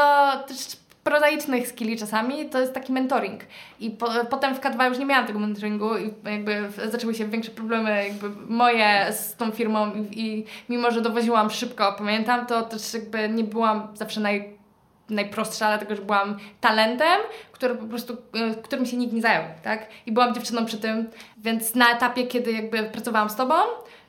też prozaicznych skilli czasami, to jest taki mentoring. I po, potem w K2 już nie miałam tego mentoringu i jakby zaczęły się większe problemy jakby moje z tą firmą i, i mimo, że dowoziłam szybko, pamiętam, to też jakby nie byłam zawsze naj, najprostsza, dlatego że byłam talentem, który po prostu, y, którym się nikt nie zajął, tak? I byłam dziewczyną przy tym, więc na etapie, kiedy jakby pracowałam z Tobą,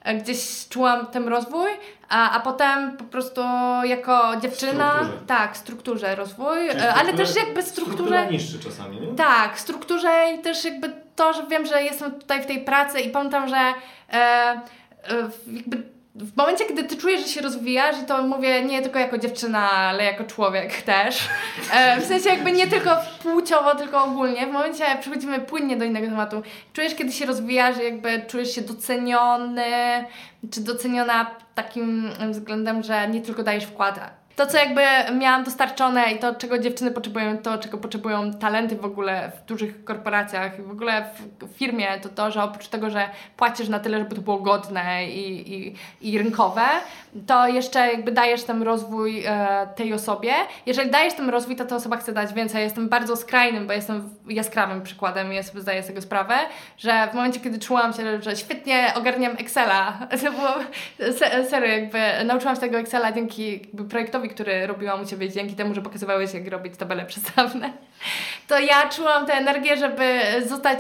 e, gdzieś czułam ten rozwój, a, a potem po prostu jako dziewczyna, strukturze. tak, strukturze rozwój, e, ale strukturę- też jakby Struktura strukturze, niszczy czasami, nie? tak, strukturze i też jakby to, że wiem, że jestem tutaj w tej pracy i pamiętam, że e, e, jakby w momencie, kiedy ty czujesz, że się rozwijasz i to mówię nie tylko jako dziewczyna, ale jako człowiek też. E, w sensie jakby nie tylko płciowo, tylko ogólnie. W momencie przechodzimy płynnie do innego tematu. Czujesz, kiedy się rozwijasz, jakby czujesz się doceniony, czy doceniona takim względem, że nie tylko dajesz wkład, to, co jakby miałam dostarczone i to, czego dziewczyny potrzebują, to, czego potrzebują talenty w ogóle w dużych korporacjach i w ogóle w firmie, to to, że oprócz tego, że płacisz na tyle, żeby to było godne i, i, i rynkowe, to jeszcze jakby dajesz ten rozwój e, tej osobie. Jeżeli dajesz ten rozwój, to ta osoba chce dać więcej. Jestem bardzo skrajnym, bo jestem jaskrawym przykładem i ja sobie zdaję z tego sprawę, że w momencie, kiedy czułam się, że świetnie ogarniam Excela, to było se, serio, jakby nauczyłam się tego Excela dzięki jakby który robiłam u Ciebie, dzięki temu, że pokazywałeś, jak robić tabele przestawne, to ja czułam tę energię, żeby zostać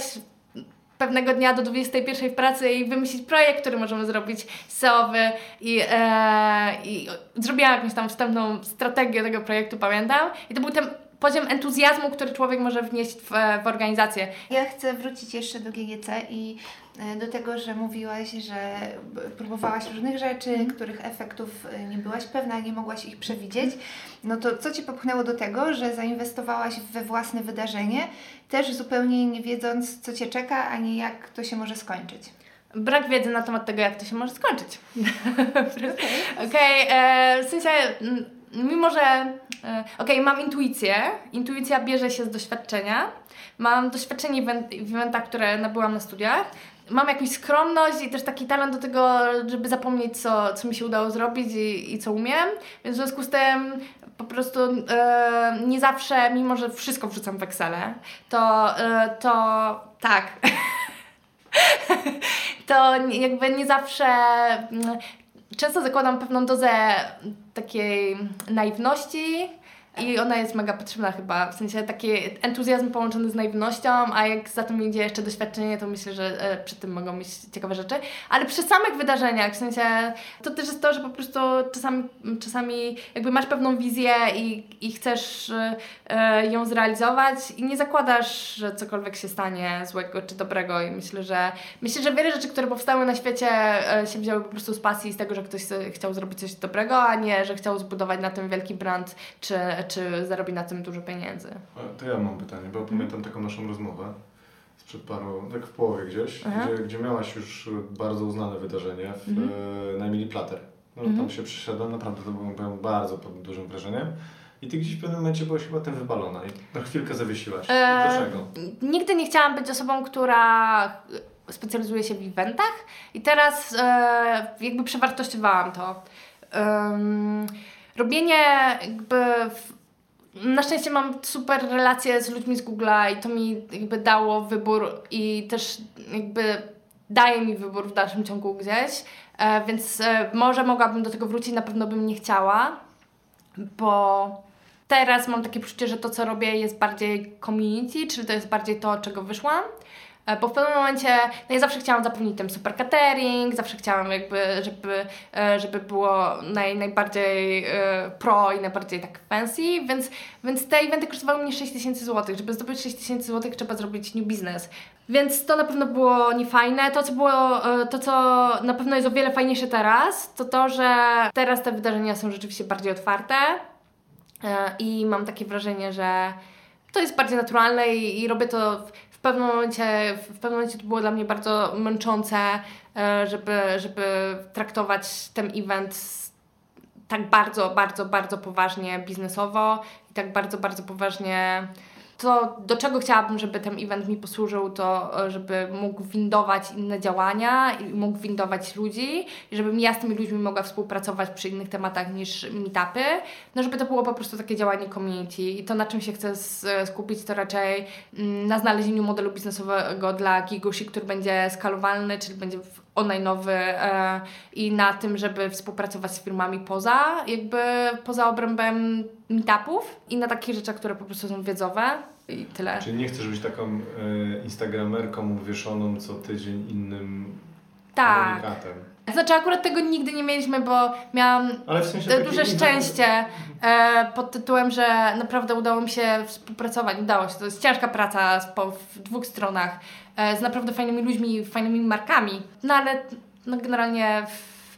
pewnego dnia do 21 w pracy i wymyślić projekt, który możemy zrobić SEO-owy i, e, i zrobiłam jakąś tam wstępną strategię tego projektu, pamiętam. I to był ten poziom entuzjazmu, który człowiek może wnieść w, w organizację. Ja chcę wrócić jeszcze do GGC i e, do tego, że mówiłaś, że próbowałaś różnych rzeczy, których efektów e, nie byłaś pewna, nie mogłaś ich przewidzieć. No to co Cię popchnęło do tego, że zainwestowałaś we własne wydarzenie, też zupełnie nie wiedząc, co Cię czeka, ani jak to się może skończyć? Brak wiedzy na temat tego, jak to się może skończyć. Okej, e, w sensie, mm, mimo że, e, okej, mam intuicję, intuicja bierze się z doświadczenia, mam doświadczenie w eventach, które nabyłam na studiach, mam jakąś skromność i też taki talent do tego, żeby zapomnieć, co, co mi się udało zrobić i, i co umiem, więc w związku z tym po prostu e, nie zawsze, mimo że wszystko wrzucam w to, e, to tak. to jakby nie zawsze. Często zakładam pewną dozę takiej naiwności i ona jest mega potrzebna chyba, w sensie taki entuzjazm połączony z naiwnością, a jak za tym idzie jeszcze doświadczenie, to myślę, że e, przy tym mogą być ciekawe rzeczy. Ale przy samych wydarzeniach, w sensie to też jest to, że po prostu czasami, czasami jakby masz pewną wizję i, i chcesz e, ją zrealizować i nie zakładasz, że cokolwiek się stanie złego czy dobrego i myślę, że myślę, że wiele rzeczy, które powstały na świecie e, się wzięły po prostu z pasji, z tego, że ktoś chciał zrobić coś dobrego, a nie, że chciał zbudować na tym wielki brand, czy, czy zarobić na tym dużo pieniędzy. To ja mam pytanie, bo pamiętam taką naszą rozmowę sprzed paru, tak w połowie gdzieś, gdzie, gdzie miałaś już bardzo uznane wydarzenie w, mhm. na Emily Plater. No, mhm. Tam się przyszedłem, naprawdę to było bardzo pod dużym wrażeniem. I ty gdzieś w pewnym momencie byłaś chyba tym wybalona i na chwilkę zawiesiłaś. Eee, Dlaczego? Nigdy nie chciałam być osobą, która specjalizuje się w eventach i teraz e, jakby przewartościowałam to. Um, robienie jakby w, na szczęście mam super relacje z ludźmi z Google'a i to mi jakby dało wybór i też jakby daje mi wybór w dalszym ciągu gdzieś, e, więc e, może mogłabym do tego wrócić, na pewno bym nie chciała, bo teraz mam takie poczucie, że to co robię jest bardziej community, czyli to jest bardziej to, czego wyszłam. E, bo w pewnym momencie, no ja zawsze chciałam zapewnić ten super catering, zawsze chciałam jakby, żeby, e, żeby było naj, najbardziej e, pro i najbardziej tak fancy, więc, więc te eventy kosztowały mnie 6 tysięcy złotych. Żeby zdobyć 6 tysięcy złotych trzeba zrobić new business. Więc to na pewno było niefajne. To co, było, to, co na pewno jest o wiele fajniejsze teraz, to to, że teraz te wydarzenia są rzeczywiście bardziej otwarte i mam takie wrażenie, że to jest bardziej naturalne i, i robię to pewnym momencie, w pewnym momencie to było dla mnie bardzo męczące, e, żeby, żeby traktować ten event tak bardzo, bardzo, bardzo poważnie biznesowo i tak bardzo, bardzo poważnie to, do czego chciałabym, żeby ten event mi posłużył, to e, żeby mógł windować inne działania i mógł windować ludzi i żebym ja z tymi ludźmi mogła współpracować przy innych tematach niż meetupy, no żeby to było po prostu takie działanie community i to na czym się chcę skupić to raczej mm, na znalezieniu modelu biznesowego dla Gigushi, który będzie skalowalny, czyli będzie online'owy e, i na tym, żeby współpracować z firmami poza, jakby poza obrębem meetupów i na takich rzeczach, które po prostu są wiedzowe i tyle. Czyli nie chcesz być taką e, instagramerką uwieszoną co tydzień innym tak. komunikatem. Znaczy akurat tego nigdy nie mieliśmy, bo miałam w sensie duże szczęście e, pod tytułem, że naprawdę udało mi się współpracować. Udało się. To jest ciężka praca po, w dwóch stronach e, z naprawdę fajnymi ludźmi, fajnymi markami. No ale no, generalnie w,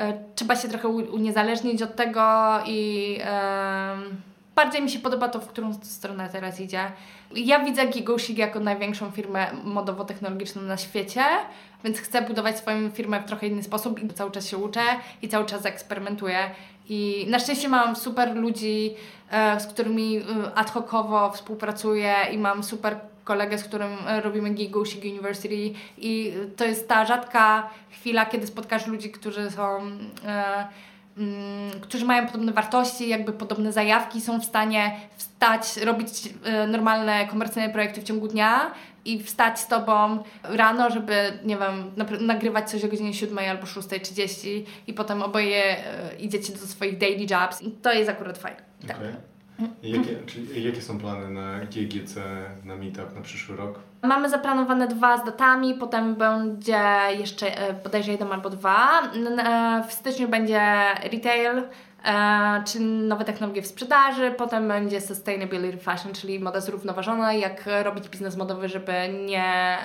e, trzeba się trochę uniezależnić od tego i e, bardziej mi się podoba to, w którą stronę teraz idzie. Ja widzę Gigosik jako największą firmę modowo-technologiczną na świecie, więc chcę budować swoją firmę w trochę inny sposób i cały czas się uczę i cały czas eksperymentuję. I na szczęście mam super ludzi, e, z którymi e, ad hocowo współpracuję i mam super kolegę, z którym e, robimy Gigosik University i to jest ta rzadka chwila, kiedy spotkasz ludzi, którzy są Mm, którzy mają podobne wartości, jakby podobne zajawki, są w stanie wstać, robić normalne komercyjne projekty w ciągu dnia i wstać z Tobą rano, żeby, nie wiem, nagrywać coś o godzinie 7 albo 6.30 i potem oboje e, idziecie do swoich daily jobs. To jest akurat fajne. Tak. Okay. Jakie, czyli jakie są plany na GGC, na Meetup na przyszły rok? Mamy zaplanowane dwa z datami, potem będzie jeszcze e, bodajże jeden albo dwa. E, w styczniu będzie retail, e, czyli nowe technologie w sprzedaży, potem będzie sustainability fashion, czyli moda zrównoważona, jak robić biznes modowy, żeby nie,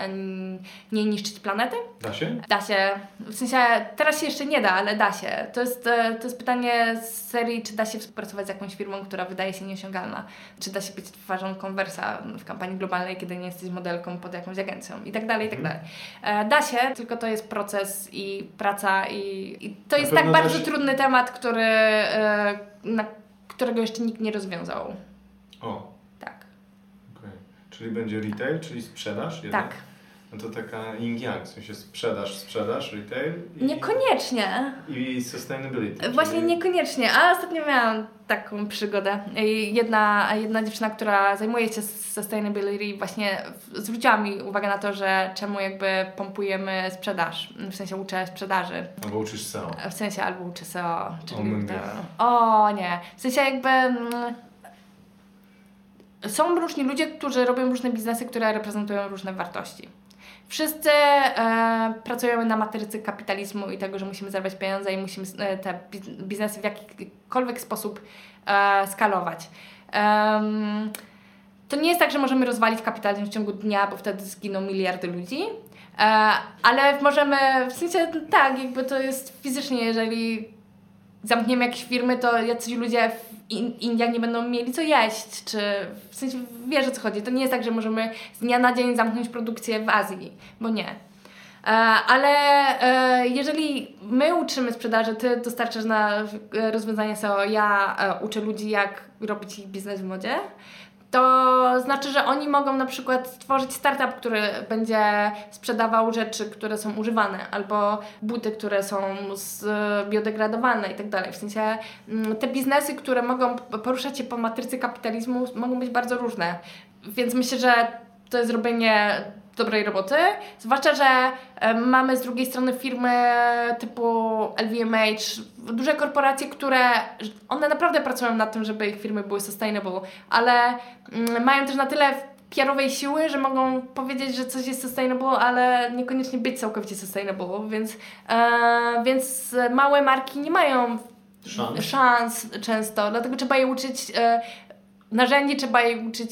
nie niszczyć planety. Da się? Da się. W sensie teraz się jeszcze nie da, ale da się. To jest, to jest pytanie z serii, czy da się współpracować z jakąś firmą, która wydaje się nieosiągalna. Czy da się być twarzą konwersa w kampanii globalnej, kiedy nie jesteś modelką pod jakąś agencją i tak dalej, i tak mhm. dalej. Da się, tylko to jest proces i praca i, i to jest tak bardzo trudny temat, który E, na którego jeszcze nikt nie rozwiązał. O. Tak. Okay. Czyli będzie retail, czyli sprzedaż? Jednak? Tak. No to taka yin yang, w sensie sprzedaż, sprzedaż, retail. I, niekoniecznie. I sustainability. Właśnie czyli... niekoniecznie, a ostatnio miałam taką przygodę. Jedna, jedna dziewczyna, która zajmuje się sustainability właśnie zwróciła mi uwagę na to, że czemu jakby pompujemy sprzedaż, w sensie uczę sprzedaży. Albo uczysz SEO. W sensie albo uczę SEO. Czyli o, o nie, w sensie jakby mm, są różni ludzie, którzy robią różne biznesy, które reprezentują różne wartości. Wszyscy e, pracujemy na matrycy kapitalizmu i tego, że musimy zarabiać pieniądze i musimy e, te biznesy w jakikolwiek sposób e, skalować. To nie jest tak, że możemy rozwalić kapitalizm w ciągu dnia, bo wtedy zginą miliardy ludzi, e, ale możemy, w sensie tak, jakby to jest fizycznie, jeżeli zamkniemy jakieś firmy, to jacyś ludzie w Indiach nie będą mieli co jeść, czy w sensie wiesz o co chodzi. To nie jest tak, że możemy z dnia na dzień zamknąć produkcję w Azji, bo nie. E, ale e, jeżeli my uczymy sprzedaży, ty dostarczasz na rozwiązanie SEO, ja uczę ludzi jak robić ich biznes w modzie, to znaczy, że oni mogą na przykład stworzyć startup, który będzie sprzedawał rzeczy, które są używane, albo buty, które są biodegradowane i tak dalej. W sensie mm, te biznesy, które mogą poruszać się po matrycy kapitalizmu, mogą być bardzo różne. Więc myślę, że to jest robienie dobrej roboty. Zwłaszcza, że mamy z drugiej strony firmy typu LVMH, duże korporacje, które one naprawdę pracują nad tym, żeby ich firmy były sustainable, ale mm, mają też na tyle PR-owej siły, że mogą powiedzieć, że coś jest sustainable, ale niekoniecznie być całkowicie sustainable, więc, e, więc małe marki nie mają szans. szans często, dlatego trzeba je uczyć e, narzędzi, trzeba jej uczyć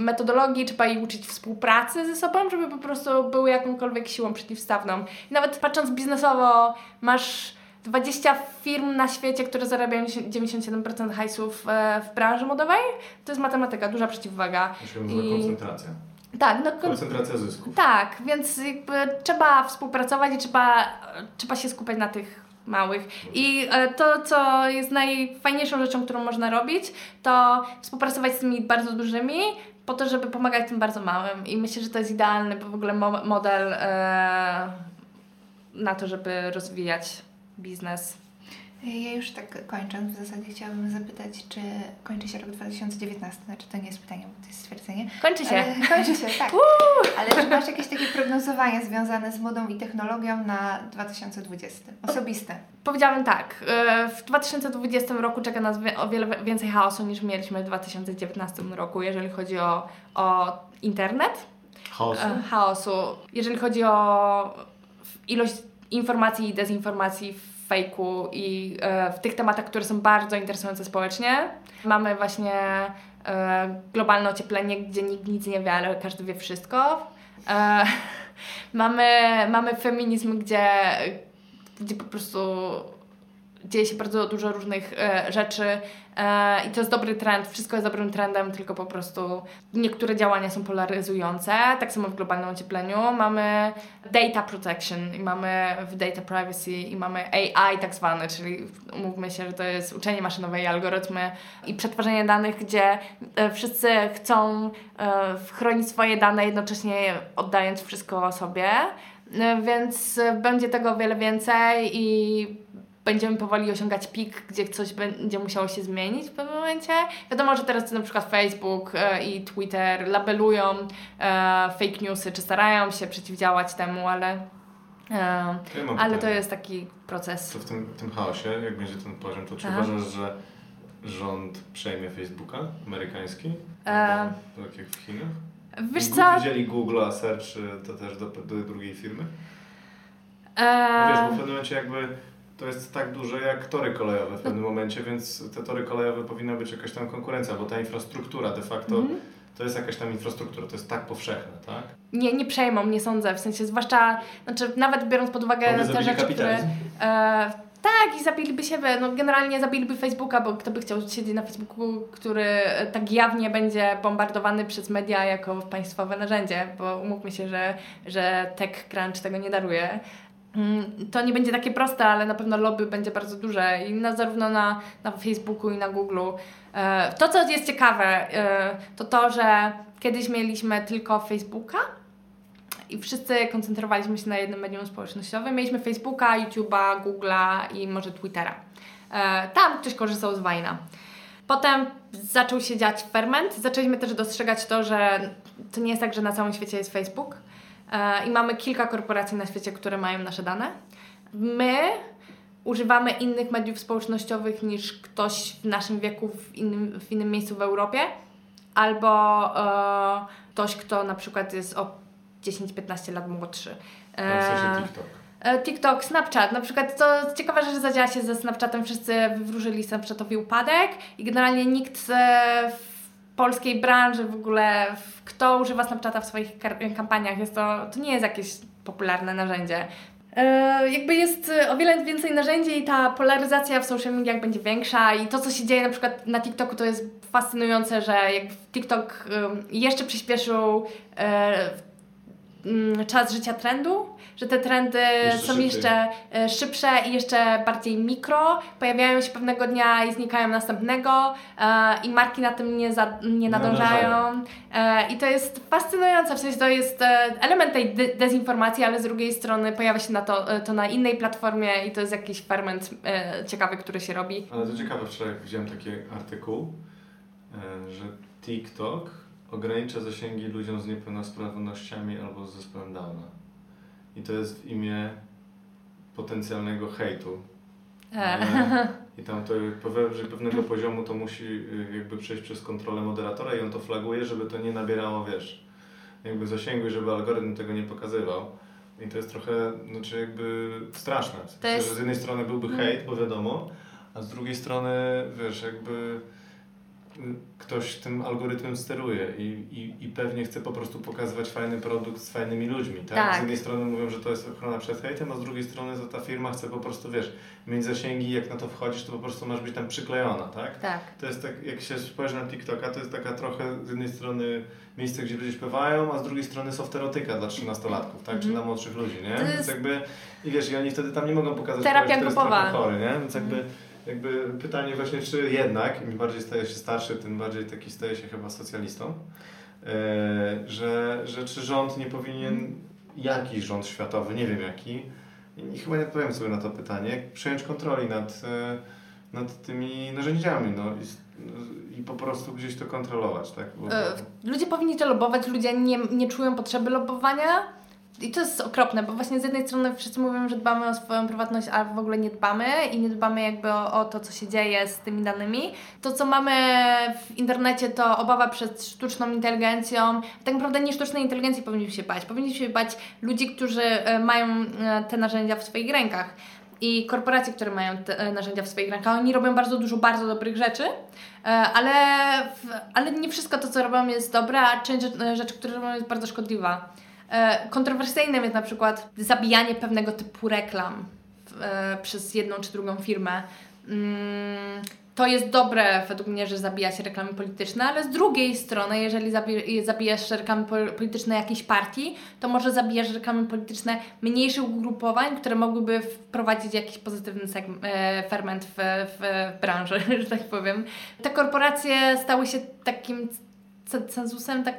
metodologii, trzeba jej uczyć współpracy ze sobą, żeby po prostu były jakąkolwiek siłą przeciwstawną. I nawet patrząc biznesowo, masz 20 firm na świecie, które zarabiają 97% hajsów e, w branży modowej. To jest matematyka, duża przeciwwaga. I... koncentracja. Tak, no, koncentracja zysków. Tak, więc jakby trzeba współpracować i trzeba, trzeba się skupiać na tych małych. I e, to, co jest najfajniejszą rzeczą, którą można robić, to współpracować z tymi bardzo dużymi, po to, żeby pomagać tym bardzo małym. I myślę, że to jest idealny w ogóle model e, na to, żeby rozwijać biznes. Ja już tak kończąc, w zasadzie chciałabym zapytać, czy kończy się rok 2019? Znaczy to nie jest pytanie, bo to jest stwierdzenie. Kończy się. Ale, kończy się, tak. Ale czy masz jakieś takie prognozowania związane z modą i technologią na 2020? Osobiste. Powiedziałabym tak. E, w 2020 roku czeka nas o wiele więcej chaosu niż mieliśmy w 2019 roku, jeżeli chodzi o, o internet. Chaosu? E, chaosu. Jeżeli chodzi o ilość informacji i dezinformacji fejku i e, w tych tematach, które są bardzo interesujące społecznie. Mamy właśnie e, globalne ocieplenie, gdzie nikt nic nie wie, ale każdy wie wszystko. E, mamy, mamy feminizm, gdzie, gdzie po prostu dzieje się bardzo dużo różnych e, rzeczy e, i to jest dobry trend, wszystko jest dobrym trendem, tylko po prostu niektóre działania są polaryzujące. Tak samo w globalnym ociepleniu. Mamy data protection i mamy w data privacy i mamy AI tak zwane, czyli umówmy się, że to jest uczenie maszynowe i algorytmy i przetwarzanie danych, gdzie e, wszyscy chcą e, chronić swoje dane, jednocześnie oddając wszystko sobie. E, więc będzie tego o wiele więcej i będziemy powoli osiągać pik, gdzie coś będzie musiało się zmienić w pewnym momencie. Wiadomo, że teraz na przykład Facebook e, i Twitter labelują e, fake newsy, czy starają się przeciwdziałać temu, ale, e, ale to jest taki proces. To w tym, tym chaosie, jak będzie ten poziom, to czy Aha. uważasz, że rząd przejmie Facebooka amerykański? E... Tak jak w Chinach? Wiesz co? Widzieli Google, a Search to też do, do drugiej firmy? E... No wiesz, bo w pewnym momencie jakby to jest tak duże jak tory kolejowe w pewnym momencie, więc te tory kolejowe powinna być jakaś tam konkurencja, bo ta infrastruktura de facto mm. to jest jakaś tam infrastruktura, to jest tak powszechne, tak? Nie, nie przejmą, nie sądzę, w sensie zwłaszcza, znaczy nawet biorąc pod uwagę te rzeczy, które... E, tak, i zabiliby siebie, no generalnie zabiliby Facebooka, bo kto by chciał siedzieć na Facebooku, który tak jawnie będzie bombardowany przez media jako państwowe narzędzie, bo umówmy się, że, że TechCrunch tego nie daruje. Mm, to nie będzie takie proste, ale na pewno lobby będzie bardzo duże i na, zarówno na, na Facebooku i na Googleu. E, to, co jest ciekawe, e, to to, że kiedyś mieliśmy tylko Facebooka i wszyscy koncentrowaliśmy się na jednym medium społecznościowym. Mieliśmy Facebooka, YouTube'a, Google'a i może Twittera. E, tam ktoś korzystał z Wajna. Potem zaczął się dziać ferment. Zaczęliśmy też dostrzegać to, że to nie jest tak, że na całym świecie jest Facebook i mamy kilka korporacji na świecie, które mają nasze dane. My używamy innych mediów społecznościowych niż ktoś w naszym wieku w innym, w innym miejscu w Europie, albo e, ktoś, kto na przykład jest o 10-15 lat młodszy. No, w sensie E, TikTok. E, TikTok, Snapchat. Na przykład to ciekawe, że zadziała się ze Snapchatem. Wszyscy wywróżyli Snapchatowi upadek i generalnie nikt e, w polskiej branży w ogóle, kto używa Snapchata w swoich kampaniach, jest to, to nie jest jakieś popularne narzędzie. E, jakby jest e, o wiele więcej narzędzi i ta polaryzacja w social mediach będzie większa i to, co się dzieje na przykład na TikToku, to jest fascynujące, że jak TikTok jeszcze przyspieszył e, czas życia trendu, że te trendy Jeszcze są szybciej. jeszcze e, szybsze i jeszcze bardziej mikro, pojawiają się pewnego dnia i znikają następnego e, i marki na tym nie, za, nie nadążają. E, I to jest fascynujące, w sensie to jest element tej de- dezinformacji, ale z drugiej strony pojawia się na to, to na innej platformie i to jest jakiś ferment ciekawy, który się robi. Ale to ciekawe, wczoraj widziałem taki artykuł, że TikTok ogranicza zasięgi ludziom z niepełnosprawnościami albo z zespołem Downa. I to jest w imię potencjalnego hejtu. E, I tam to powyżej pewnego poziomu to musi y, jakby przejść przez kontrolę moderatora i on to flaguje, żeby to nie nabierało, wiesz, jakby zasięgu i żeby algorytm tego nie pokazywał. I to jest trochę, znaczy jakby straszne. W sensie, jest- że z jednej strony byłby hejt, bo wiadomo, a z drugiej strony, wiesz, jakby ktoś tym algorytmem steruje i, i, i pewnie chce po prostu pokazywać fajny produkt z fajnymi ludźmi, tak? Tak. Z jednej strony mówią, że to jest ochrona przed hejtem, a z drugiej strony że ta firma chce po prostu, wiesz, mieć zasięgi, jak na to wchodzisz, to po prostu masz być tam przyklejona, tak? tak. To jest tak, jak się spojrzy na TikToka, to jest taka trochę z jednej strony miejsce, gdzie ludzie śpiewają, a z drugiej strony softerotyka dla trzynastolatków, tak? Czy Mhm. dla młodszych ludzi, nie? To Więc jest- jakby, i wiesz, i oni wtedy tam nie mogą pokazać Terapia kogoś, jest chory, nie? Więc jakby, jakby pytanie właśnie, czy jednak, im bardziej staje się starszy, tym bardziej taki staje się chyba socjalistą, e, że, że czy rząd nie powinien, jakiś rząd światowy, nie wiem jaki, i chyba nie odpowiem sobie na to pytanie, przejąć kontroli nad, e, nad tymi narzędziami, no i, i po prostu gdzieś to kontrolować, tak? Bo, E, Ludzie powinni to lobować, ludzie nie, nie czują potrzeby lobowania. I to jest okropne, bo właśnie z jednej strony wszyscy mówią, że dbamy o swoją prywatność, a w ogóle nie dbamy i nie dbamy jakby o, o to, co się dzieje z tymi danymi. To, co mamy w internecie, to obawa przed sztuczną inteligencją. Tak naprawdę nie sztucznej inteligencji powinniśmy się bać. Powinniśmy się bać ludzi, którzy e, mają e, te narzędzia w swoich rękach. I korporacje, które mają te e, narzędzia w swoich rękach, oni robią bardzo dużo bardzo dobrych rzeczy, ale, ale nie wszystko to, co robią jest dobre, a część rzecz- rzeczy, które robią jest bardzo szkodliwa. E, Kontrowersyjnym jest na przykład zabijanie pewnego typu reklam e, przez jedną czy drugą firmę. Mm, To jest dobre według mnie, że zabija się reklamy polityczne, ale z drugiej strony, jeżeli zabi- zabijasz reklamy pol- polityczne jakiejś partii, to może zabijasz reklamy polityczne mniejszych ugrupowań, które mogłyby wprowadzić jakiś pozytywny e, ferment w, w, branży, że tak powiem. Te korporacje stały się takim cenzusem, tak,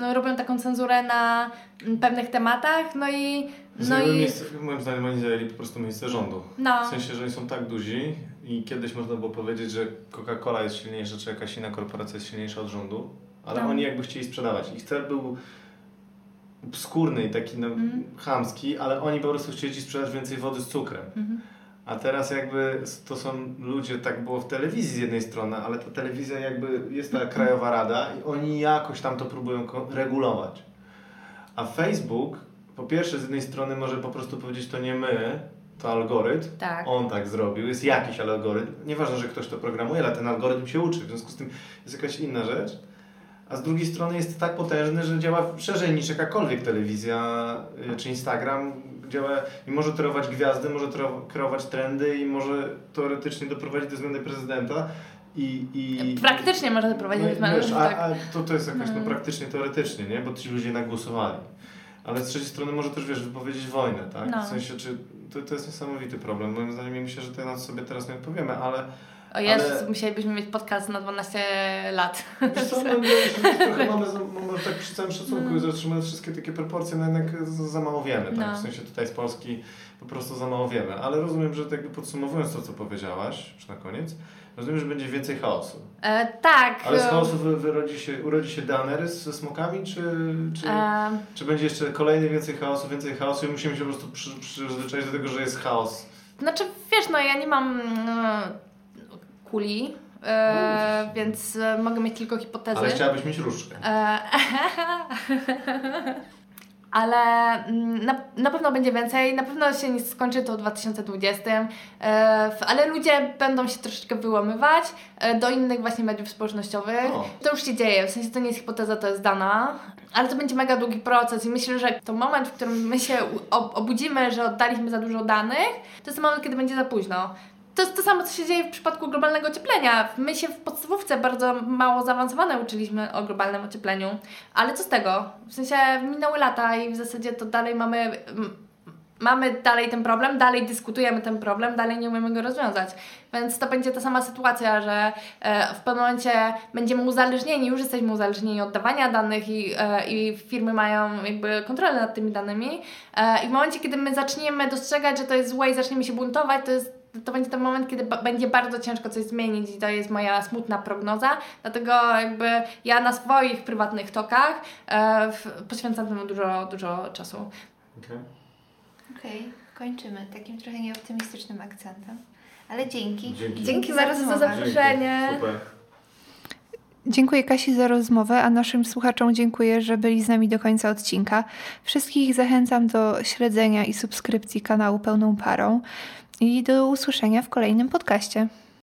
no, robią taką cenzurę na mm, pewnych tematach, no i no i miejsce, moim zdaniem oni zajęli po prostu miejsce rządu. no, W sensie, że oni są tak duzi i kiedyś można było powiedzieć, że Coca-Cola jest silniejsza, czy jakaś inna korporacja jest silniejsza od rządu, ale No. oni jakby chcieli sprzedawać. Ich cel był skórny i taki no, Mhm. chamski, ale oni po prostu chcieli ci sprzedać więcej wody z cukrem. Mhm. A teraz jakby to są ludzie, tak było w telewizji z jednej strony, ale ta telewizja jakby jest ta krajowa rada i oni jakoś tam to próbują regulować. A Facebook po pierwsze z jednej strony może po prostu powiedzieć to nie my, to algorytm, tak. on tak zrobił, jest jakiś algorytm, nieważne, że ktoś to programuje, ale ten algorytm się uczy, w związku z tym jest jakaś inna rzecz. A z drugiej strony jest tak potężny, że działa szerzej niż jakakolwiek telewizja y, czy Instagram. Działa i może kierować gwiazdy, może kierować trendy i może teoretycznie doprowadzić do zmiany prezydenta. I, i, Praktycznie może doprowadzić do no, zmiany, wiesz, tak. a, a to, to jest jakaś no, Mm. praktycznie teoretycznie, nie? Bo ci ludzie jednak głosowali. Ale z trzeciej strony może też, wiesz, wypowiedzieć wojnę, tak? No. W sensie, czy to, to jest niesamowity problem. Moim zdaniem, myślę, że to sobie teraz nie odpowiemy, ale O Jezus, ale- musielibyśmy mieć podcast na 12 lat. wiesz co, no, trochę mamy, za, mamy tak przy całym szacunku, No. wszystkie takie proporcje, no jednak za, mało wiemy, tak? No. W sensie tutaj z Polski po prostu za mało wiemy. Ale rozumiem, że tak podsumowując to, co powiedziałaś, już na koniec, rozumiem, że będzie więcej chaosu. E, tak. Ale z chaosu wy, wyrodzi się, urodzi się Daenerys ze smokami, czy, czy, e, czy będzie jeszcze kolejny więcej chaosu, więcej chaosu i musimy się po prostu przy, przyzwyczaić do tego, że jest chaos. Znaczy, wiesz, no ja nie mam e, kuli e, więc e, mogę mieć tylko hipotezy. Ale chciałabyś mieć różdżkę. E, Ale mm, na, na pewno będzie więcej, na pewno się nie skończy to w 2020, e, ale ludzie będą się troszeczkę wyłamywać e, do innych właśnie mediów społecznościowych. O. To już się dzieje, w sensie to nie jest hipoteza, to jest dana, ale to będzie mega długi proces i myślę, że to moment, w którym my się obudzimy, że oddaliśmy za dużo danych, to jest moment, kiedy będzie za późno. To jest to samo, co się dzieje w przypadku globalnego ocieplenia. My się w podstawówce bardzo mało zaawansowane uczyliśmy o globalnym ociepleniu, ale co z tego? W sensie minęły lata i w zasadzie to dalej mamy, mamy dalej ten problem, dalej dyskutujemy ten problem, dalej nie umiemy go rozwiązać. Więc to będzie ta sama sytuacja, że e, w pewnym momencie będziemy uzależnieni, już jesteśmy uzależnieni od dawania danych i, e, i firmy mają jakby kontrolę nad tymi danymi. E, I w momencie, kiedy my zaczniemy dostrzegać, że to jest złe i zaczniemy się buntować, to jest to będzie ten moment, kiedy będzie bardzo ciężko coś zmienić i to jest moja smutna prognoza. Dlatego jakby ja na swoich prywatnych tokach e, w, poświęcam temu dużo, dużo czasu. Okej. Okej, kończymy takim trochę nieoptymistycznym akcentem. Ale dzięki. Dzięki. Dzięki bardzo za rozmowę. zaproszenie. Dzięki. Super. Dziękuję Kasi za rozmowę, a naszym słuchaczom dziękuję, że byli z nami do końca odcinka. Wszystkich zachęcam do śledzenia i subskrypcji kanału Pełną Parą i do usłyszenia w kolejnym podcaście.